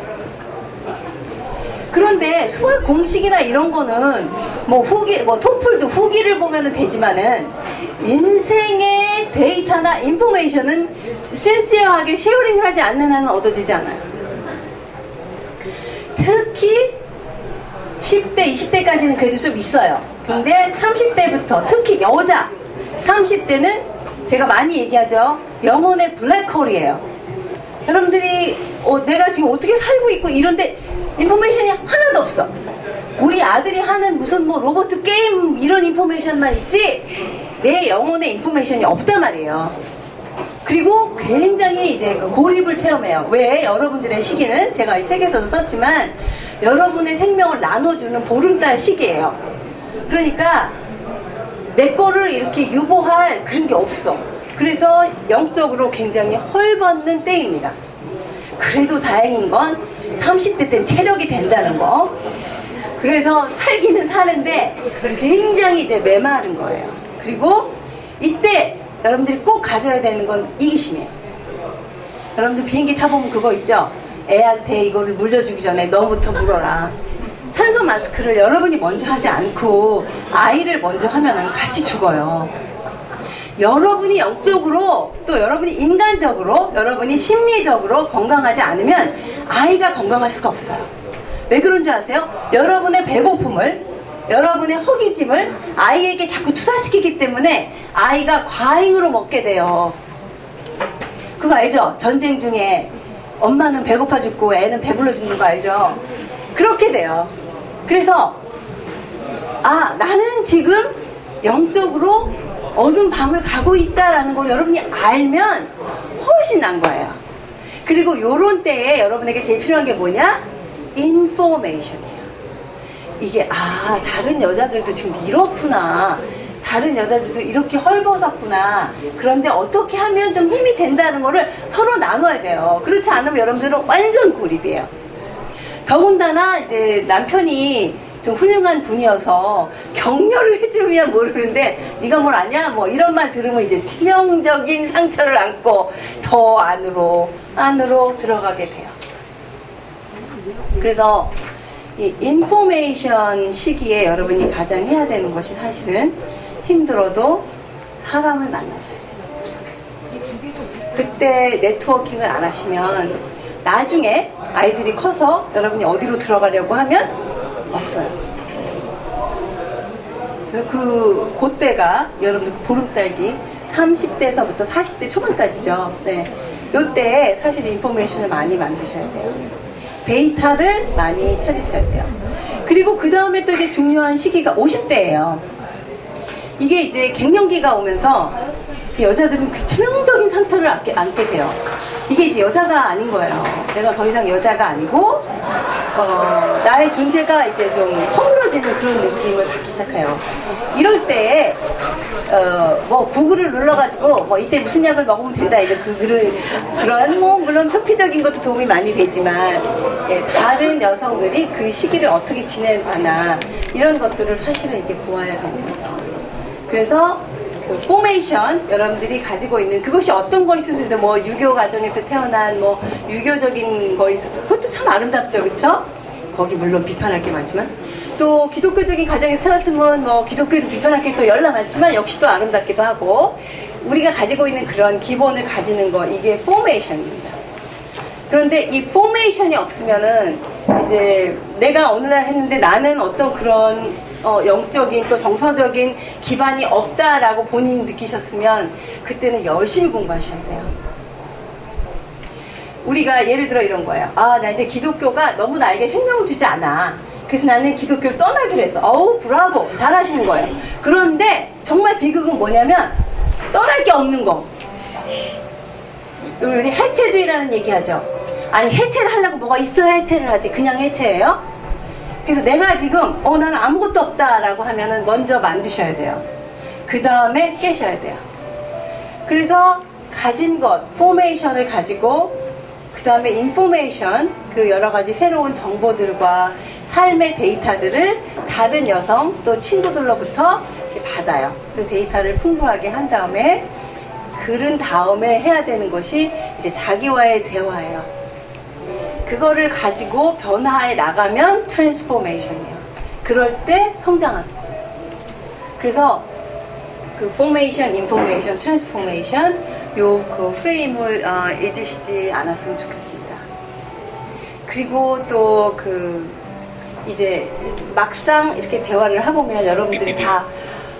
그런데 수학 공식이나 이런 거는 뭐 후기 뭐 토플도 후기를 보면은 되지만은 인생의 데이터나 information은 sincere하게 sharing을 하지 않는 한은 얻어지지 않아요. 특히 10대, 20대까지는 그래도 좀 있어요. 근데 30대부터 특히 여자 30대는 제가 많이 얘기하죠. 영혼의 블랙홀이에요. 여러분들이 어, 내가 지금 어떻게 살고 있고 이런데 information이 하나도 없어. 우리 아들이 하는 무슨 뭐 로봇 게임 이런 인포메이션만 있지 내 영혼의 인포메이션이 없단 말이에요. 그리고 굉장히 이제 그 고립을 체험해요. 왜? 여러분들의 시기는 제가 이 책에서도 썼지만 여러분의 생명을 나눠주는 보름달 시기예요. 그러니까 내 거를 이렇게 유보할 그런 게 없어. 그래서 영적으로 굉장히 헐벗는 때입니다. 그래도 다행인 건 30대 땐 체력이 된다는 거. 그래서 살기는 사는데 굉장히 이제 메마른 거예요. 그리고 이때 여러분들이 꼭 가져야 되는 건 이기심이에요. 여러분들 비행기 타보면 그거 있죠? 애한테 이거를 물려주기 전에 너부터 물어라. 탄소 마스크를 여러분이 먼저 하지 않고 아이를 먼저 하면 같이 죽어요. 여러분이 영적으로 또 여러분이 인간적으로 여러분이 심리적으로 건강하지 않으면 아이가 건강할 수가 없어요. 왜 그런 줄 아세요? 여러분의 배고픔을 여러분의 허기짐을 아이에게 자꾸 투사시키기 때문에 아이가 과잉으로 먹게 돼요. 그거 알죠? 전쟁 중에 엄마는 배고파 죽고 애는 배불러 죽는 거 알죠? 그렇게 돼요. 그래서 아 나는 지금 영적으로 어두운 밤을 가고 있다라는 걸 여러분이 알면 훨씬 난 거예요. 그리고 요런 때에 여러분에게 제일 필요한 게 뭐냐? 인포메이션이에요. 이게 아 다른 여자들도 지금 이렇구나 다른 여자들도 이렇게 헐벗었구나 그런데 어떻게 하면 좀 힘이 된다는 거를 서로 나눠야 돼요 그렇지 않으면 여러분들은 완전 고립이에요 더군다나 이제 남편이 좀 훌륭한 분이어서 격려를 해주면 모르는데 네가 뭘 아냐 뭐 이런 말 들으면 이제 치명적인 상처를 안고 더 안으로 안으로 들어가게 돼요 그래서 이 인포메이션 시기에 여러분이 가장 해야 되는 것이 사실은 힘들어도 사람을 만나줘야 돼요. 그때 네트워킹을 안 하시면 나중에 아이들이 커서 여러분이 어디로 들어가려고 하면 없어요. 그, 그때가 여러분들 그 보름달기 30대에서부터 40대 초반까지죠. 네. 요때 사실 인포메이션을 많이 만드셔야 돼요. 데이터를 많이 찾으셔야 돼요. 그리고 그 다음에 또 이제 중요한 시기가 50대예요. 이게 이제 갱년기가 오면서 여자들은 그 치명적인 상처를 안게, 안게 돼요. 이게 이제 여자가 아닌 거예요. 내가 더 이상 여자가 아니고 어, 나의 존재가 이제 좀 허물어지는 그런 느낌을 받기 시작해요. 이럴 때, 어, 뭐, 구글을 눌러가지고, 뭐, 이때 무슨 약을 먹으면 된다, 이런 그, 그런, 그런, 뭐, 물론 표피적인 것도 도움이 많이 되지만, 예, 다른 여성들이 그 시기를 어떻게 지내나, 이런 것들을 사실은 이렇게 보아야 되는 거죠. 그래서, 그 포메이션 여러분들이 가지고 있는 그것이 어떤 거일 수도 있어요. 뭐 유교 가정에서 태어난 뭐 유교적인 거일 수도 그것도 참 아름답죠, 그렇죠? 거기 물론 비판할 게 많지만 또 기독교적인 가정에서 태어났으면 뭐 기독교도 비판할 게 또 열나 많지만 역시 또 아름답기도 하고 우리가 가지고 있는 그런 기본을 가지는 거 이게 formation입니다. 그런데 이 포메이션이 없으면은 이제 내가 어느 날 했는데 나는 어떤 그런 어, 영적인 또 정서적인 기반이 없다라고 본인이 느끼셨으면 그때는 열심히 공부하셔야 돼요. 우리가 예를 들어 이런 거예요. 아, 나 이제 기독교가 너무 나에게 생명을 주지 않아. 그래서 나는 기독교를 떠나기로 해서 어우 브라보 잘하시는 거예요. 그런데 정말 비극은 뭐냐면 떠날 게 없는 거. 우리 해체주의라는 얘기하죠. 아니 해체를 하려고 뭐가 있어야 해체를 하지. 그냥 해체예요? 그래서 내가 지금 어 나는 아무것도 없다라고 하면은 먼저 만드셔야 돼요. 그 다음에 깨셔야 돼요. 그래서 가진 것, formation을 가지고 그 다음에 information, 그 여러 가지 새로운 정보들과 삶의 데이터들을 다른 여성 또 친구들로부터 받아요. 그 데이터를 풍부하게 한 다음에 그런 다음에 해야 되는 것이 이제 자기와의 대화예요. 그거를 가지고 변화해 나가면 transformation이에요. 그럴 때 성장하는 거예요. 그래서 그 formation, information, transformation 요 그 프레임을 어, 잊으시지 않았으면 좋겠습니다. 그리고 또 그 이제 막상 이렇게 대화를 해보면 여러분들이 다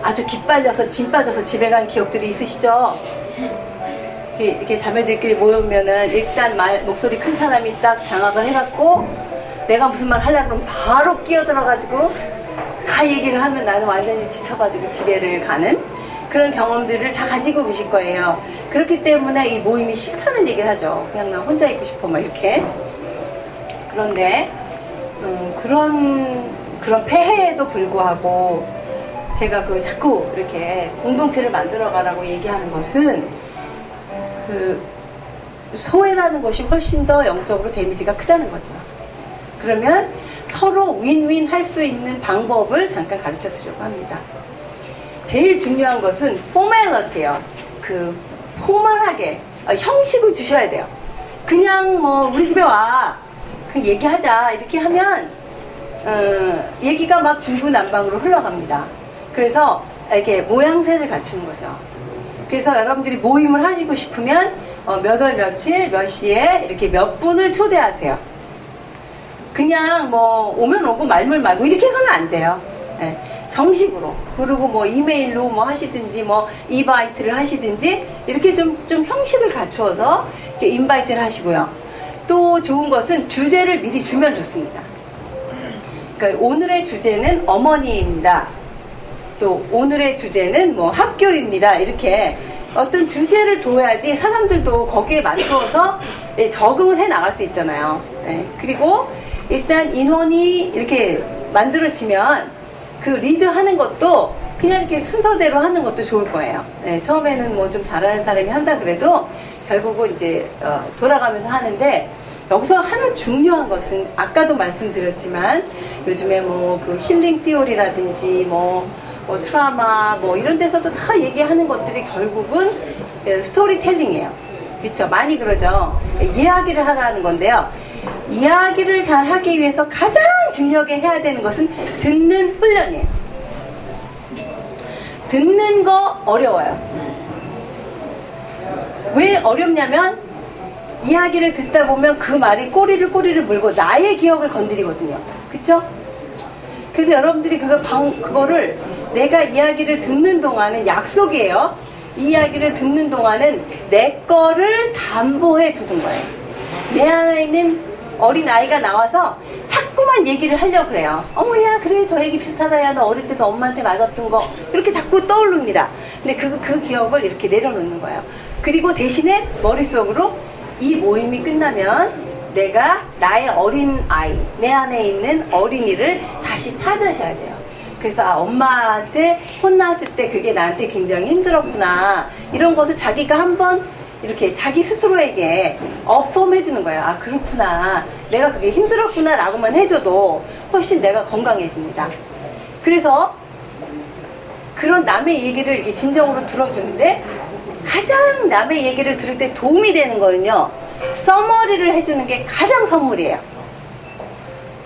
아주 기빨려서 진 빠져서 집에 간 기억들이 있으시죠? 이렇게, 이렇게 자매들끼리 모이면은 일단 말 목소리 큰 사람이 딱 장악을 해갖고 내가 무슨 말 하려고 그러면 바로 끼어들어가지고 다 얘기를 하면 나는 완전히 지쳐가지고 집에를 가는 그런 경험들을 다 가지고 계실 거예요. 그렇기 때문에 이 모임이 싫다는 얘기를 하죠. 그냥 나 혼자 있고 싶어 막 이렇게. 그런데 음, 그런 그런 폐해에도 불구하고 제가 그 자꾸 이렇게 공동체를 만들어 가라고 얘기하는 것은 그 소외라는 것이 훨씬 더 영적으로 데미지가 크다는 거죠. 그러면 서로 윈윈 할 수 있는 방법을 잠깐 가르쳐 드리려고 합니다. 제일 중요한 것은 포멀러티예요. 그 포멀하게 어, 형식을 주셔야 돼요. 그냥 뭐 우리 집에 와. 그 얘기하자 이렇게 하면 어, 얘기가 막 중구난방으로 흘러갑니다. 그래서 이렇게 모양새를 갖추는 거죠. 그래서 여러분들이 모임을 하시고 싶으면 어, 몇월 며칠 몇 시에 이렇게 몇 분을 초대하세요. 그냥 뭐 오면 오고 말면 말고 이렇게 해서는 안 돼요. 네, 정식으로 그리고 뭐 이메일로 뭐 하시든지 뭐 이바이트를 하시든지 이렇게 좀 좀 형식을 갖추어서 이렇게 인바이트를 하시고요. 또 좋은 것은 주제를 미리 주면 좋습니다. 그러니까 오늘의 주제는 어머니입니다. 또 오늘의 주제는 뭐 학교입니다. 이렇게 어떤 주제를 둬야지 사람들도 거기에 맞추어서 예, 적응을 해 나갈 수 있잖아요. 네. 그리고 일단 인원이 이렇게 만들어지면 그 리드 하는 것도 그냥 이렇게 순서대로 하는 것도 좋을 거예요. 네. 처음에는 뭐 좀 잘하는 사람이 한다 그래도 결국은 이제 어, 돌아가면서 하는데 여기서 하나 중요한 것은 아까도 말씀드렸지만 요즘에 뭐 그 힐링 띠오리라든지 뭐, 뭐 트라마 뭐 이런 데서도 다 얘기하는 것들이 결국은 스토리텔링이에요. 그렇죠? 많이 그러죠. 이야기를 하라는 건데요. 이야기를 잘 하기 위해서 가장 중요하게 해야 되는 것은 듣는 훈련이에요. 듣는 거 어려워요. 왜 어렵냐면 이야기를 듣다 보면 그 말이 꼬리를 꼬리를 물고 나의 기억을 건드리거든요. 그쵸? 그래서 여러분들이 그거 방, 그거를 내가 이야기를 듣는 동안은 약속이에요. 이 이야기를 듣는 동안은 내 거를 담보해 두는 거예요. 내 안에 있는 어린 아이가 나와서 자꾸만 얘기를 하려고 그래요. 어머 야, 그래, 저 얘기 비슷하다. 야, 너 어릴 때도 엄마한테 맞았던 거. 이렇게 자꾸 떠오릅니다. 근데 그, 그 기억을 이렇게 내려놓는 거예요. 그리고 대신에 머릿속으로 이 모임이 끝나면 내가 나의 어린 아이, 내 안에 있는 어린이를 다시 찾으셔야 돼요. 그래서 아, 엄마한테 혼났을 때 그게 나한테 굉장히 힘들었구나. 이런 것을 자기가 한번 이렇게 자기 스스로에게 어펌 해 주는 거예요. 아, 그렇구나. 내가 그게 힘들었구나. 라고만 해줘도 훨씬 내가 건강해집니다. 그래서 그런 남의 얘기를 이렇게 진정으로 들어주는데 가장 남의 얘기를 들을 때 도움이 되는 거는요. 써머리를 해주는 게 가장 선물이에요.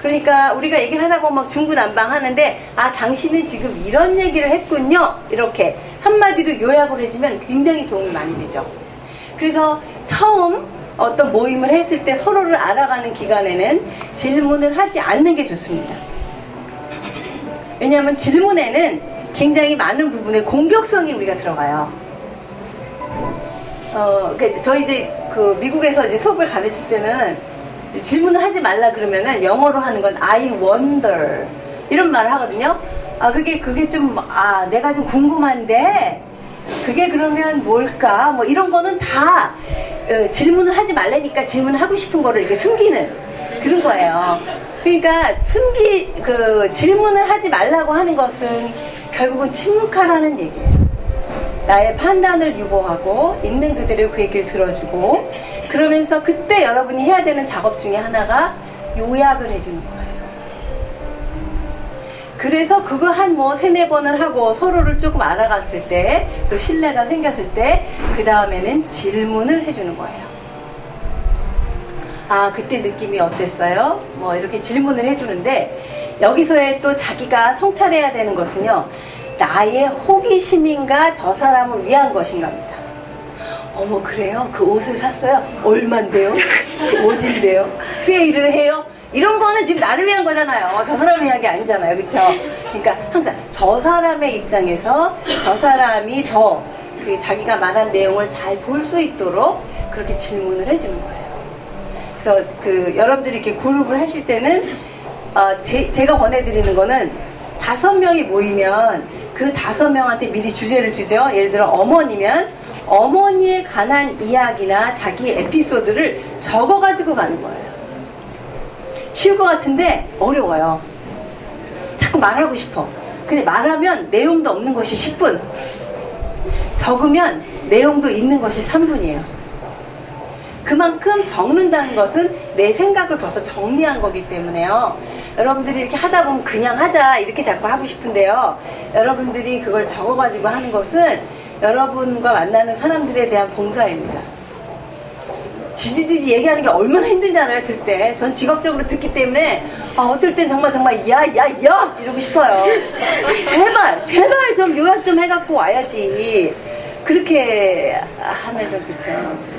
그러니까 우리가 얘기를 하다 보면 막 중구난방 하는데 아 당신은 지금 이런 얘기를 했군요. 이렇게 한마디로 요약을 해주면 굉장히 도움이 많이 되죠. 그래서 처음 어떤 모임을 했을 때 서로를 알아가는 기간에는 질문을 하지 않는 게 좋습니다. 왜냐하면 질문에는 굉장히 많은 부분에 공격성이 우리가 들어가요. 어, 그러니까 저희 이제 그 미국에서 이제 수업을 가르칠 때는 질문을 하지 말라 그러면은 영어로 하는 건 I wonder 이런 말을 하거든요. 아 그게 그게 좀 아 내가 좀 궁금한데 그게 그러면 뭘까 뭐 이런 거는 다 어, 질문을 하지 말라니까 질문하고 싶은 거를 이렇게 숨기는 그런 거예요. 그러니까 숨기 그 질문을 하지 말라고 하는 것은 결국은 침묵하라는 얘기예요. 나의 판단을 유보하고 있는 그대로 그 얘기를 들어주고 그러면서 그때 여러분이 해야 되는 작업 중에 하나가 요약을 해주는 거예요. 그래서 그거 한 뭐 세네 번을 하고 서로를 조금 알아갔을 때 또 신뢰가 생겼을 때 그 다음에는 질문을 해주는 거예요. 아 그때 느낌이 어땠어요? 뭐 이렇게 질문을 해주는데 여기서의 또 자기가 성찰해야 되는 것은요. 나의 호기심인가 저 사람을 위한 것인가입니다. 어머 그래요? 그 옷을 샀어요? 얼만데요? 어딘데요? 세일을 해요? 이런 거는 지금 나를 위한 거잖아요. 저 사람을 위한 게 아니잖아요. 그쵸? 그러니까 항상 저 사람의 입장에서 저 사람이 더 그 자기가 말한 내용을 잘 볼 수 있도록 그렇게 질문을 해주는 거예요. 그래서 그 여러분들이 이렇게 그룹을 하실 때는 어, 제, 제가 권해드리는 거는 다섯 명이 모이면 그 다섯 명한테 미리 주제를 주죠. 예를 들어 어머니면 어머니에 관한 이야기나 자기 에피소드를 적어가지고 가는 거예요. 쉬울 것 같은데 어려워요. 자꾸 말하고 싶어. 근데 말하면 내용도 없는 것이 10분. 적으면 내용도 있는 것이 3분이에요. 그만큼 적는다는 것은 내 생각을 벌써 정리한 거기 때문에요. 여러분들이 이렇게 하다 보면 그냥 하자 이렇게 자꾸 하고 싶은데요. 여러분들이 그걸 적어가지고 하는 것은 여러분과 만나는 사람들에 대한 봉사입니다. 지지지지 얘기하는 게 얼마나 힘든지 알아요, 들 때. 전 직업적으로 듣기 때문에, 아, 어떨 땐 정말 정말, 야, 야, 야! 이러고 싶어요. 제발, 제발 좀 요약 좀 해갖고 와야지. 그렇게 하면 좀, 그쵸.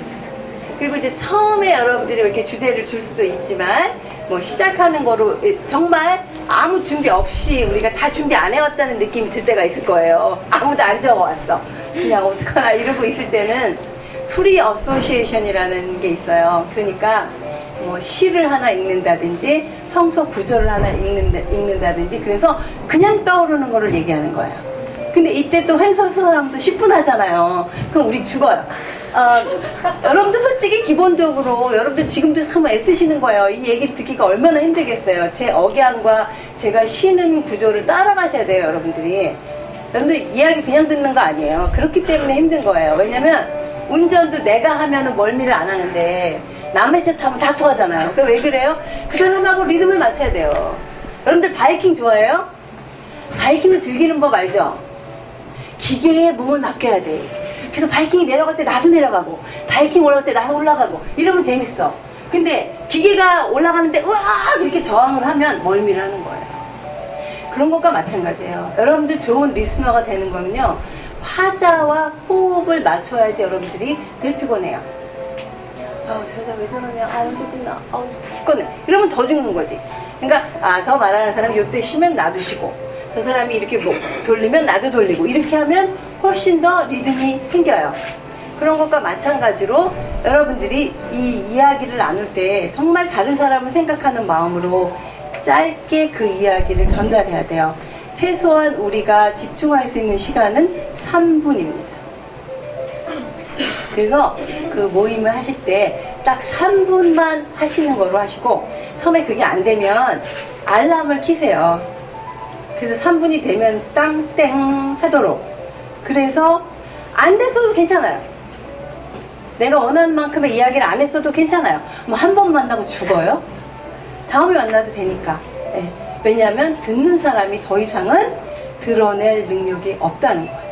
그리고 이제 처음에 여러분들이 이렇게 주제를 줄 수도 있지만, 뭐 시작하는 거로 정말 아무 준비 없이 우리가 다 준비 안 해왔다는 느낌이 들 때가 있을 거예요. 아무도 안 적어왔어. 그냥 어떡하나 이러고 있을 때는 free association이라는 게 있어요. 그러니까 뭐 시를 하나 읽는다든지 성서 구절을 하나 읽는다, 읽는다든지 그래서 그냥 떠오르는 거를 얘기하는 거예요. 근데 이때 또 횡설수설하면 또 10분 하잖아요. 그럼 우리 죽어요. 어, 여러분들 솔직히 기본적으로 여러분들 지금도 참 애쓰시는 거예요. 이 얘기 듣기가 얼마나 힘들겠어요. 제 억양과 제가 쉬는 구조를 따라가셔야 돼요, 여러분들이. 여러분들 이야기 그냥 듣는 거 아니에요. 그렇기 때문에 힘든 거예요. 왜냐면 운전도 내가 하면은 멀미를 안 하는데 남의 차 타면 다 토하잖아요. 그 왜 그러니까 그래요? 그 사람하고 리듬을 맞춰야 돼요. 여러분들 바이킹 좋아해요? 바이킹을 즐기는 법 알죠? 기계에 몸을 맡겨야 돼. 그래서 바이킹이 내려갈 때 나도 내려가고 바이킹 올라갈 때 나도 올라가고 이러면 재밌어. 근데 기계가 올라가는데 으악 이렇게 저항을 하면 멀미를 하는 거예요. 그런 것과 마찬가지예요. 여러분들 좋은 listener가 되는 거는요. 화자와 호흡을 맞춰야지 여러분들이 덜 피곤해요. 아우 저 여자 왜 저러냐 아 언제 끝나 아우 죽겠네 이러면 더 죽는 거지 그러니까 아 저 말하는 사람이 요때 쉬면 쉬고 저 사람이 이렇게 뭐 돌리면 나도 돌리고 이렇게 하면 훨씬 더 리듬이 생겨요. 그런 것과 마찬가지로 여러분들이 이 이야기를 나눌 때 정말 다른 사람을 생각하는 마음으로 짧게 그 이야기를 전달해야 돼요. 최소한 우리가 집중할 수 있는 시간은 3분입니다. 그래서 그 모임을 하실 때 딱 3분만 하시는 거로 하시고 처음에 그게 안 되면 알람을 키세요. 그래서 3분이 되면 땅땡 하도록. 그래서 안 됐어도 괜찮아요. 내가 원하는 만큼의 이야기를 안 했어도 괜찮아요. 뭐 한 번 만나고 죽어요? 다음에 만나도 되니까. 네. 왜냐하면 듣는 사람이 더 이상은 드러낼 능력이 없다는 거예요.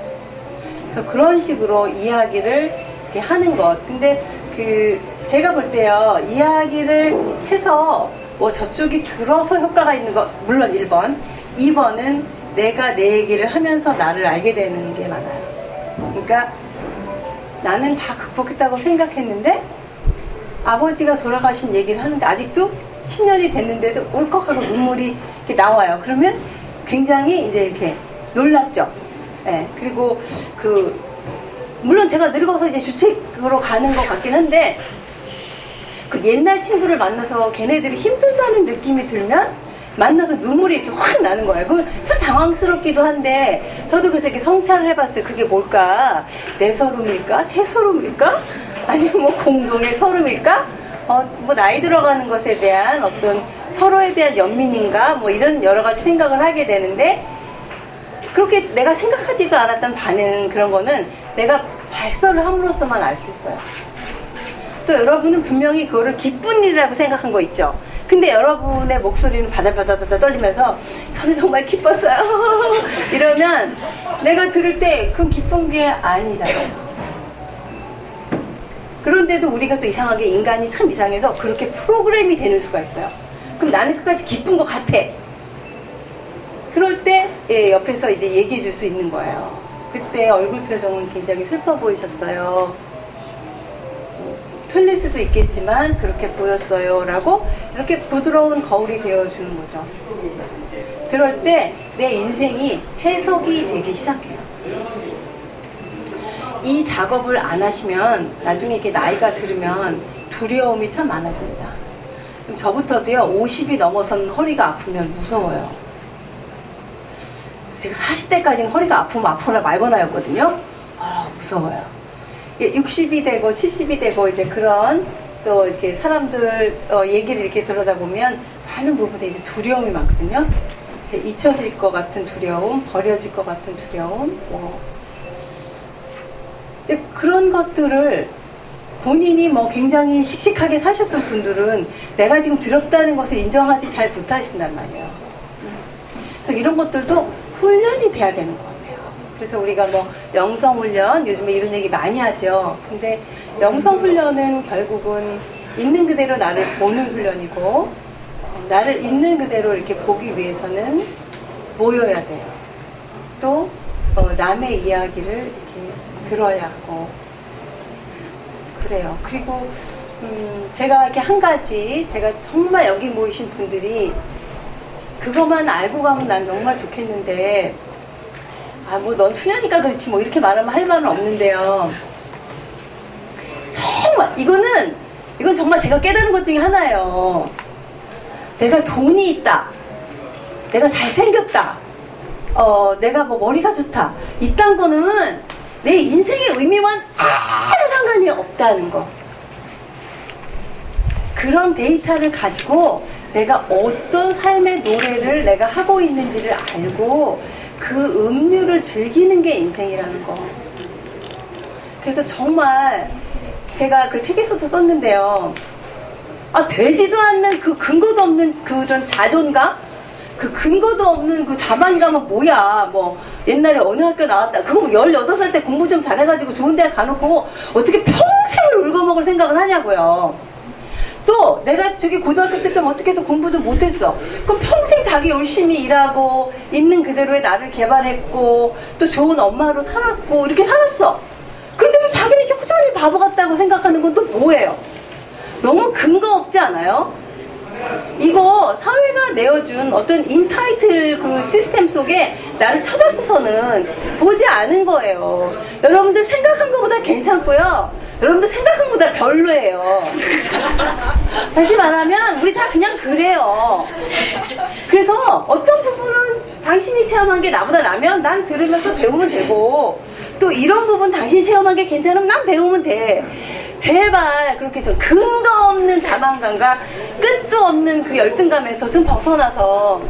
그래서 그런 식으로 이야기를 하는 것. 근데 그 제가 볼 때요 이야기를 해서 뭐 저쪽이 들어서 효과가 있는 거 물론 1번 2번은 내가 내 얘기를 하면서 나를 알게 되는 게 많아요. 그러니까 나는 다 극복했다고 생각했는데 아버지가 돌아가신 얘기를 하는데 아직도 10년이 됐는데도 울컥하고 눈물이 이렇게 나와요. 그러면 굉장히 이제 이렇게 놀랍죠. 네, 그리고 그 물론 제가 늙어서 이제 주책으로 가는 것 같긴 한데 그 옛날 친구를 만나서 걔네들이 힘들다는 느낌이 들면 만나서 눈물이 이렇게 확 나는 거예요. 그참 당황스럽기도 한데 저도 그래서 이렇게 성찰을 해봤어요. 그게 뭘까? 내 서름일까? 제 서름일까? 아니면 뭐 공동의 서름일까? 어, 뭐 나이 들어가는 것에 대한 어떤 서로에 대한 연민인가? 뭐 이런 여러 가지 생각을 하게 되는데 그렇게 내가 생각하지도 않았던 반응 그런 거는 내가 발설을 함으로써만 알 수 있어요. 또 여러분은 분명히 그거를 기쁜 일이라고 생각한 거 있죠. 근데 여러분의 목소리는 바들바들바들 떨리면서 저는 정말 기뻤어요. 이러면 내가 들을 때 그건 기쁜 게 아니잖아요. 그런데도 우리가 또 이상하게 인간이 참 이상해서 그렇게 프로그램이 되는 수가 있어요. 그럼 나는 끝까지 기쁜 것 같아. 그럴 때 예, 옆에서 이제 얘기해 줄 수 있는 거예요. 그때 얼굴 표정은 굉장히 슬퍼 보이셨어요. 틀릴 수도 있겠지만 그렇게 보였어요. 라고 이렇게 부드러운 거울이 되어주는 거죠. 그럴 때 내 인생이 해석이 되기 시작해요. 이 작업을 안 하시면 나중에 이렇게 나이가 들으면 두려움이 참 많아집니다. 저부터도요, 50이 넘어선 허리가 아프면 무서워요. 제가 40대까지는 허리가 아프면 아프나 말거나였거든요. 아, 무서워요. 60이 되고 70이 되고 이제 그런 또 이렇게 사람들 어, 얘기를 이렇게 들어다 보면 많은 부분에 이제 두려움이 많거든요. 이제 잊혀질 것 같은 두려움, 버려질 것 같은 두려움, 뭐 이제 그런 것들을 본인이 뭐 굉장히 씩씩하게 사셨던 분들은 내가 지금 두렵다는 것을 인정하지 잘 못하신단 말이에요. 그래서 이런 것들도 훈련이 돼야 되는 것 같아요. 그래서 우리가 뭐 영성훈련, 요즘에 이런 얘기 많이 하죠. 근데 영성훈련은 결국은 있는 그대로 나를 보는 훈련이고, 나를 있는 그대로 이렇게 보기 위해서는 모여야 돼요. 또, 어, 남의 이야기를 이렇게 들어야 하고, 그래요. 그리고, 음, 제가 이렇게 한 가지, 제가 정말 여기 모이신 분들이 그것만 알고 가면 난 정말 좋겠는데 아 뭐 넌 수녀니까 그렇지. 뭐 이렇게 말하면 할 말은 없는데요. 정말 이거는 이건 정말 제가 깨달은 것 중에 하나예요. 내가 돈이 있다. 내가 잘생겼다. 어 내가 뭐 머리가 좋다. 이딴 거는 내 인생의 의미와는 아무 상관이 없다는 거. 그런 데이터를 가지고 내가 어떤 삶의 노래를 내가 하고 있는지를 알고 그 음료를 즐기는 게 인생이라는 거. 그래서 정말 제가 그 책에서도 썼는데요. 아, 되지도 않는 그 근거도 없는 그런 자존감? 그 근거도 없는 그 자만감은 뭐야. 뭐, 옛날에 어느 학교 나왔다. 그거 뭐 18살 때 공부 좀 잘해가지고 좋은 대학 가놓고 어떻게 평생을 울고 먹을 생각을 하냐고요. 또 내가 저기 고등학교 때 좀 어떻게 해서 공부 좀 못했어. 그럼 평생 자기 열심히 일하고 있는 그대로의 나를 개발했고 또 좋은 엄마로 살았고 이렇게 살았어. 그런데도 자기는 이렇게 호전히 바보 같다고 생각하는 건 또 뭐예요? 너무 근거 없지 않아요? 이거 사회가 내어준 어떤 인타이틀 그 시스템 속에 나를 쳐박고서는 보지 않은 거예요. 여러분들 생각한 것보다 괜찮고요. 여러분들 생각한 것보다 별로예요. 다시 말하면 우리 다 그냥 그래요. 그래서 어떤 부분은 당신이 체험한 게 나보다 나면 난 들으면서 배우면 되고 또 이런 부분 당신이 체험한 게 괜찮으면 난 배우면 돼. 제발 그렇게 좀 근거 없는 자만감과 끝도 없는 그 열등감에서 좀 벗어나서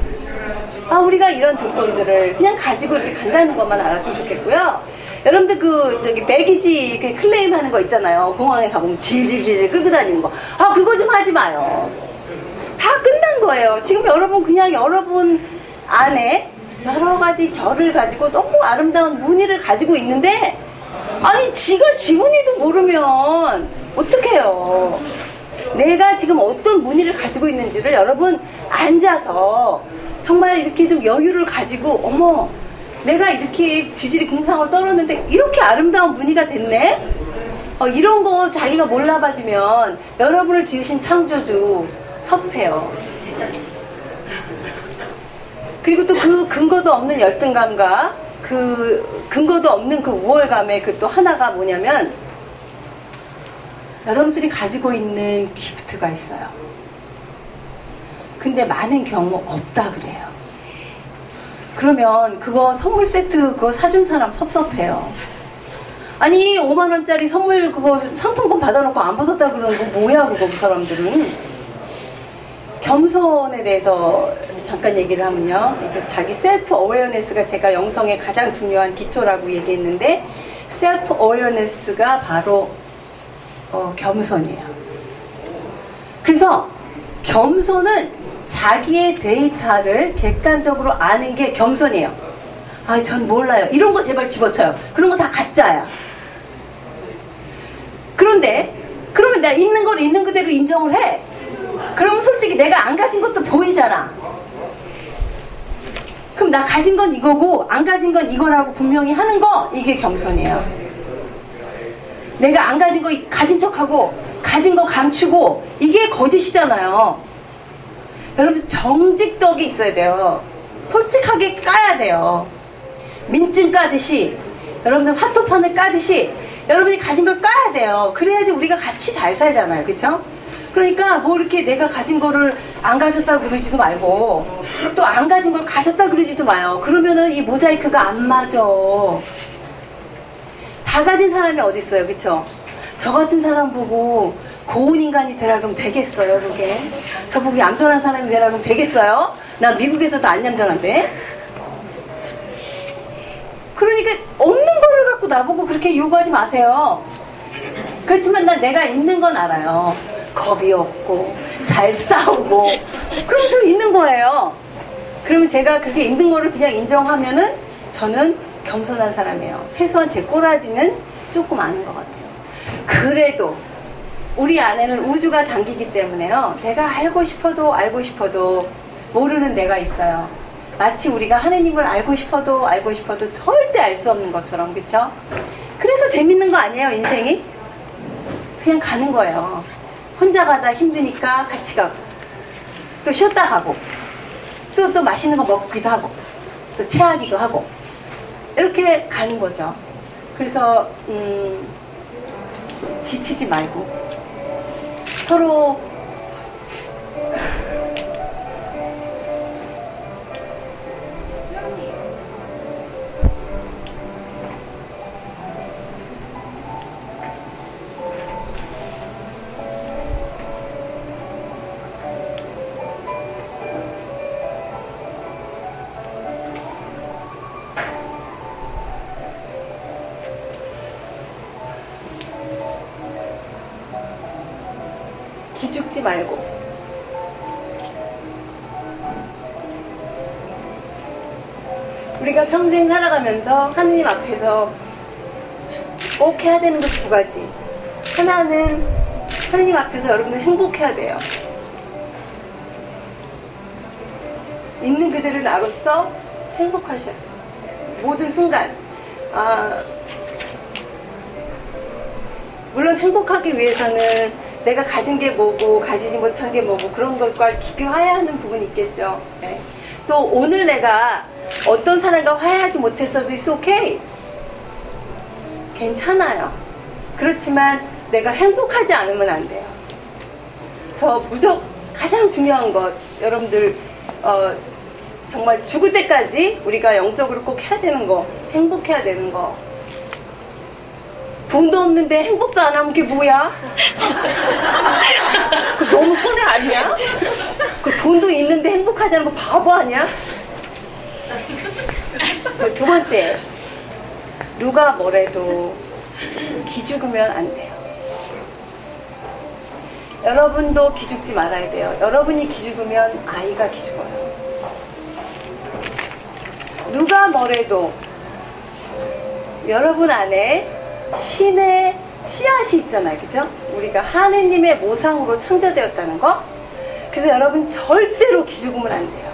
아 우리가 이런 조건들을 그냥 가지고 이렇게 간다는 것만 알았으면 좋겠고요. 여러분들 그 저기 배기지 그 클레임 하는 거 있잖아요. 공항에 가보면 질질질 끌고 다니는 거. 아 그거 좀 하지 마요. 다 끝난 거예요. 지금 여러분 그냥 여러분 안에 여러 가지 결을 가지고 너무 아름다운 무늬를 가지고 있는데 아니 지가 지문이도 모르면 어떡해요. 내가 지금 어떤 무늬를 가지고 있는지를 여러분 앉아서 정말 이렇게 좀 여유를 가지고 어머 내가 이렇게 지질이 궁상을 떨었는데 이렇게 아름다운 무늬가 됐네? 어, 이런 거 자기가 몰라봐주면 여러분을 지으신 창조주 섭해요. 그리고 또 그 근거도 없는 열등감과 그 근거도 없는 그 우월감의 그 또 하나가 뭐냐면 여러분들이 가지고 있는 기프트가 있어요. 근데 많은 경우 없다 그래요. 그러면 그거 선물 세트 그거 사준 사람 섭섭해요. 아니 5만 원짜리 선물 그거 상품권 받아놓고 안 받았다 그러는 거 뭐야 그거 그 사람들은 겸손에 대해서 잠깐 얘기를 하면요. 이제 자기 self awareness가 제가 영성의 가장 중요한 기초라고 얘기했는데 self awareness가 바로 어, 겸손이에요. 그래서 겸손은 자기의 데이터를 객관적으로 아는 게 겸손이에요. 아, 전 몰라요. 이런 거 제발 집어쳐요. 그런 거 다 가짜야. 그런데 그러면 내가 있는 걸 있는 그대로 인정을 해. 그러면 솔직히 내가 안 가진 것도 보이잖아. 그럼 나 가진 건 이거고 안 가진 건 이거라고 분명히 하는 거 이게 겸손이에요. 내가 안 가진 거 가진 척하고 가진 거 감추고 이게 거짓이잖아요. 여러분 정직덕이 있어야 돼요. 솔직하게 까야 돼요. 민증 까듯이 여러분들 화토판을 까듯이 여러분이 가진 걸 까야 돼요. 그래야지 우리가 같이 잘 살잖아요. 그쵸? 그러니까 뭐 이렇게 내가 가진 거를 안 가졌다 그러지도 말고 또 안 가진 걸 가졌다 그러지도 마요. 그러면은 이 모자이크가 안 맞아. 다 가진 사람이 어디 있어요, 그쵸? 저 같은 사람 보고 고운 인간이 되라 그러면 되겠어요, 그게? 저보고 얌전한 사람이 되라 그러면 되겠어요? 나 미국에서도 안 얌전한데? 그러니까 없는 거를 갖고 나보고 그렇게 요구하지 마세요. 그렇지만 난 내가 있는 건 알아요. 겁이 없고 잘 싸우고 그럼 좀 있는 거예요. 그러면 제가 그게 있는 거를 그냥 인정하면은 저는 겸손한 사람이에요. 최소한 제 꼬라지는 조금 아는 것 같아요. 그래도 우리 안에는 우주가 담기기 때문에요. 내가 알고 싶어도 알고 싶어도 모르는 내가 있어요. 마치 우리가 하느님을 알고 싶어도 알고 싶어도 절대 알 수 없는 것처럼 그쵸? 그래서 재밌는 거 아니에요 인생이? 그냥 가는 거예요. 혼자 가다 힘드니까 같이 가고 또 쉬었다 가고 또 또 맛있는 거 먹기도 하고 또 체하기도 하고 이렇게 가는 거죠. 그래서 음, 지치지 말고 서로 기 평생 살아가면서 하느님 앞에서 꼭 해야 되는 것 두 가지 하나는 하느님 앞에서 여러분은 행복해야 돼요. 있는 그대로 나로서 행복하셔야 돼요. 모든 순간. 아, 물론 행복하기 위해서는 내가 가진 게 뭐고 가지지 못한 게 뭐고 그런 것과 깊이 화해하는 부분이 있겠죠. 네. 또 오늘 내가 어떤 사람과 화해하지 못했어도 it's okay. 괜찮아요. 그렇지만 내가 행복하지 않으면 안 돼요. 그래서 무조 가장 중요한 것 여러분들 어, 정말 죽을 때까지 우리가 영적으로 꼭 해야 되는 거 행복해야 되는 거 돈도 없는데 행복도 안 하면 그게 뭐야? 그 너무 손해 아니야? 그 돈도 있는데 행복하지 않은 거 바보 아니야? 그두 번째, 누가 뭐래도 기죽으면 안 돼요. 여러분도 기죽지 말아야 돼요. 여러분이 기죽으면 아이가 기죽어요. 누가 뭐래도 여러분 안에 신의 씨앗이 있잖아요. 그죠? 우리가 하느님의 모상으로 창조되었다는 거. 그래서 여러분 절대로 기죽으면 안 돼요.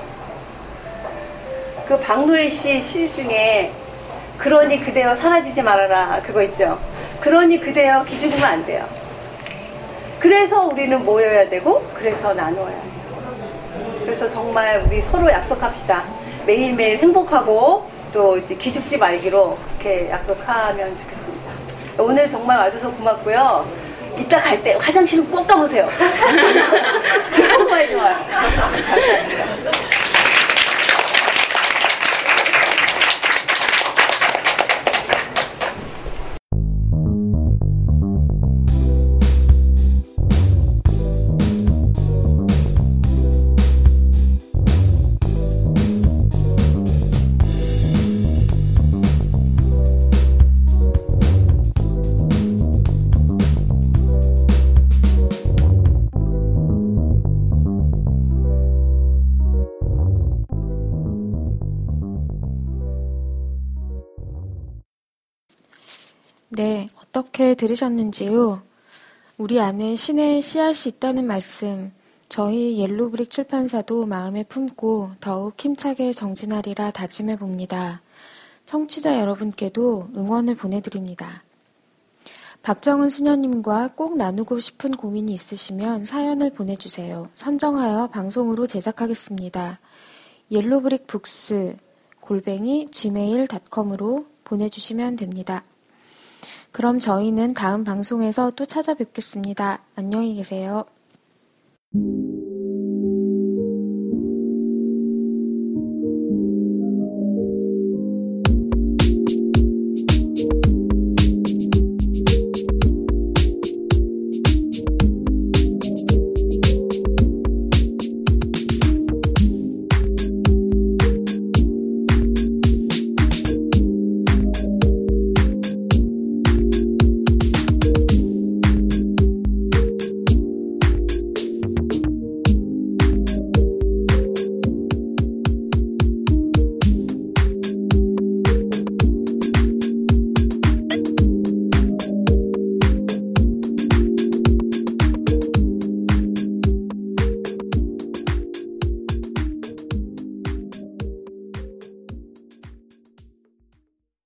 그 박노래 씨시 중에 그러니 그대여 사라지지 말아라 그거 있죠. 그러니 그대여 기죽으면 안 돼요. 그래서 우리는 모여야 되고 그래서 나누어야 해요. 그래서 정말 우리 서로 약속합시다. 매일매일 행복하고 또 기죽지 말기로 그렇게 약속하면 좋겠습니다. 오늘 정말 와줘서 고맙고요. 이따 갈 때 화장실은 꼭 가보세요. 정말 좋아요.
어떻게 들으셨는지요? 우리 안에 신의 씨앗이 있다는 말씀, 저희 옐로브릭 출판사도 마음에 품고 더욱 힘차게 정진하리라 다짐해 봅니다. 청취자 여러분께도 응원을 보내드립니다. 박정은 수녀님과 꼭 나누고 싶은 고민이 있으시면 사연을 보내주세요. 선정하여 방송으로 제작하겠습니다. 옐로브릭 북스 골뱅이 gmail.com으로 보내주시면 됩니다. 그럼 저희는 다음 방송에서 또 찾아뵙겠습니다. 안녕히 계세요.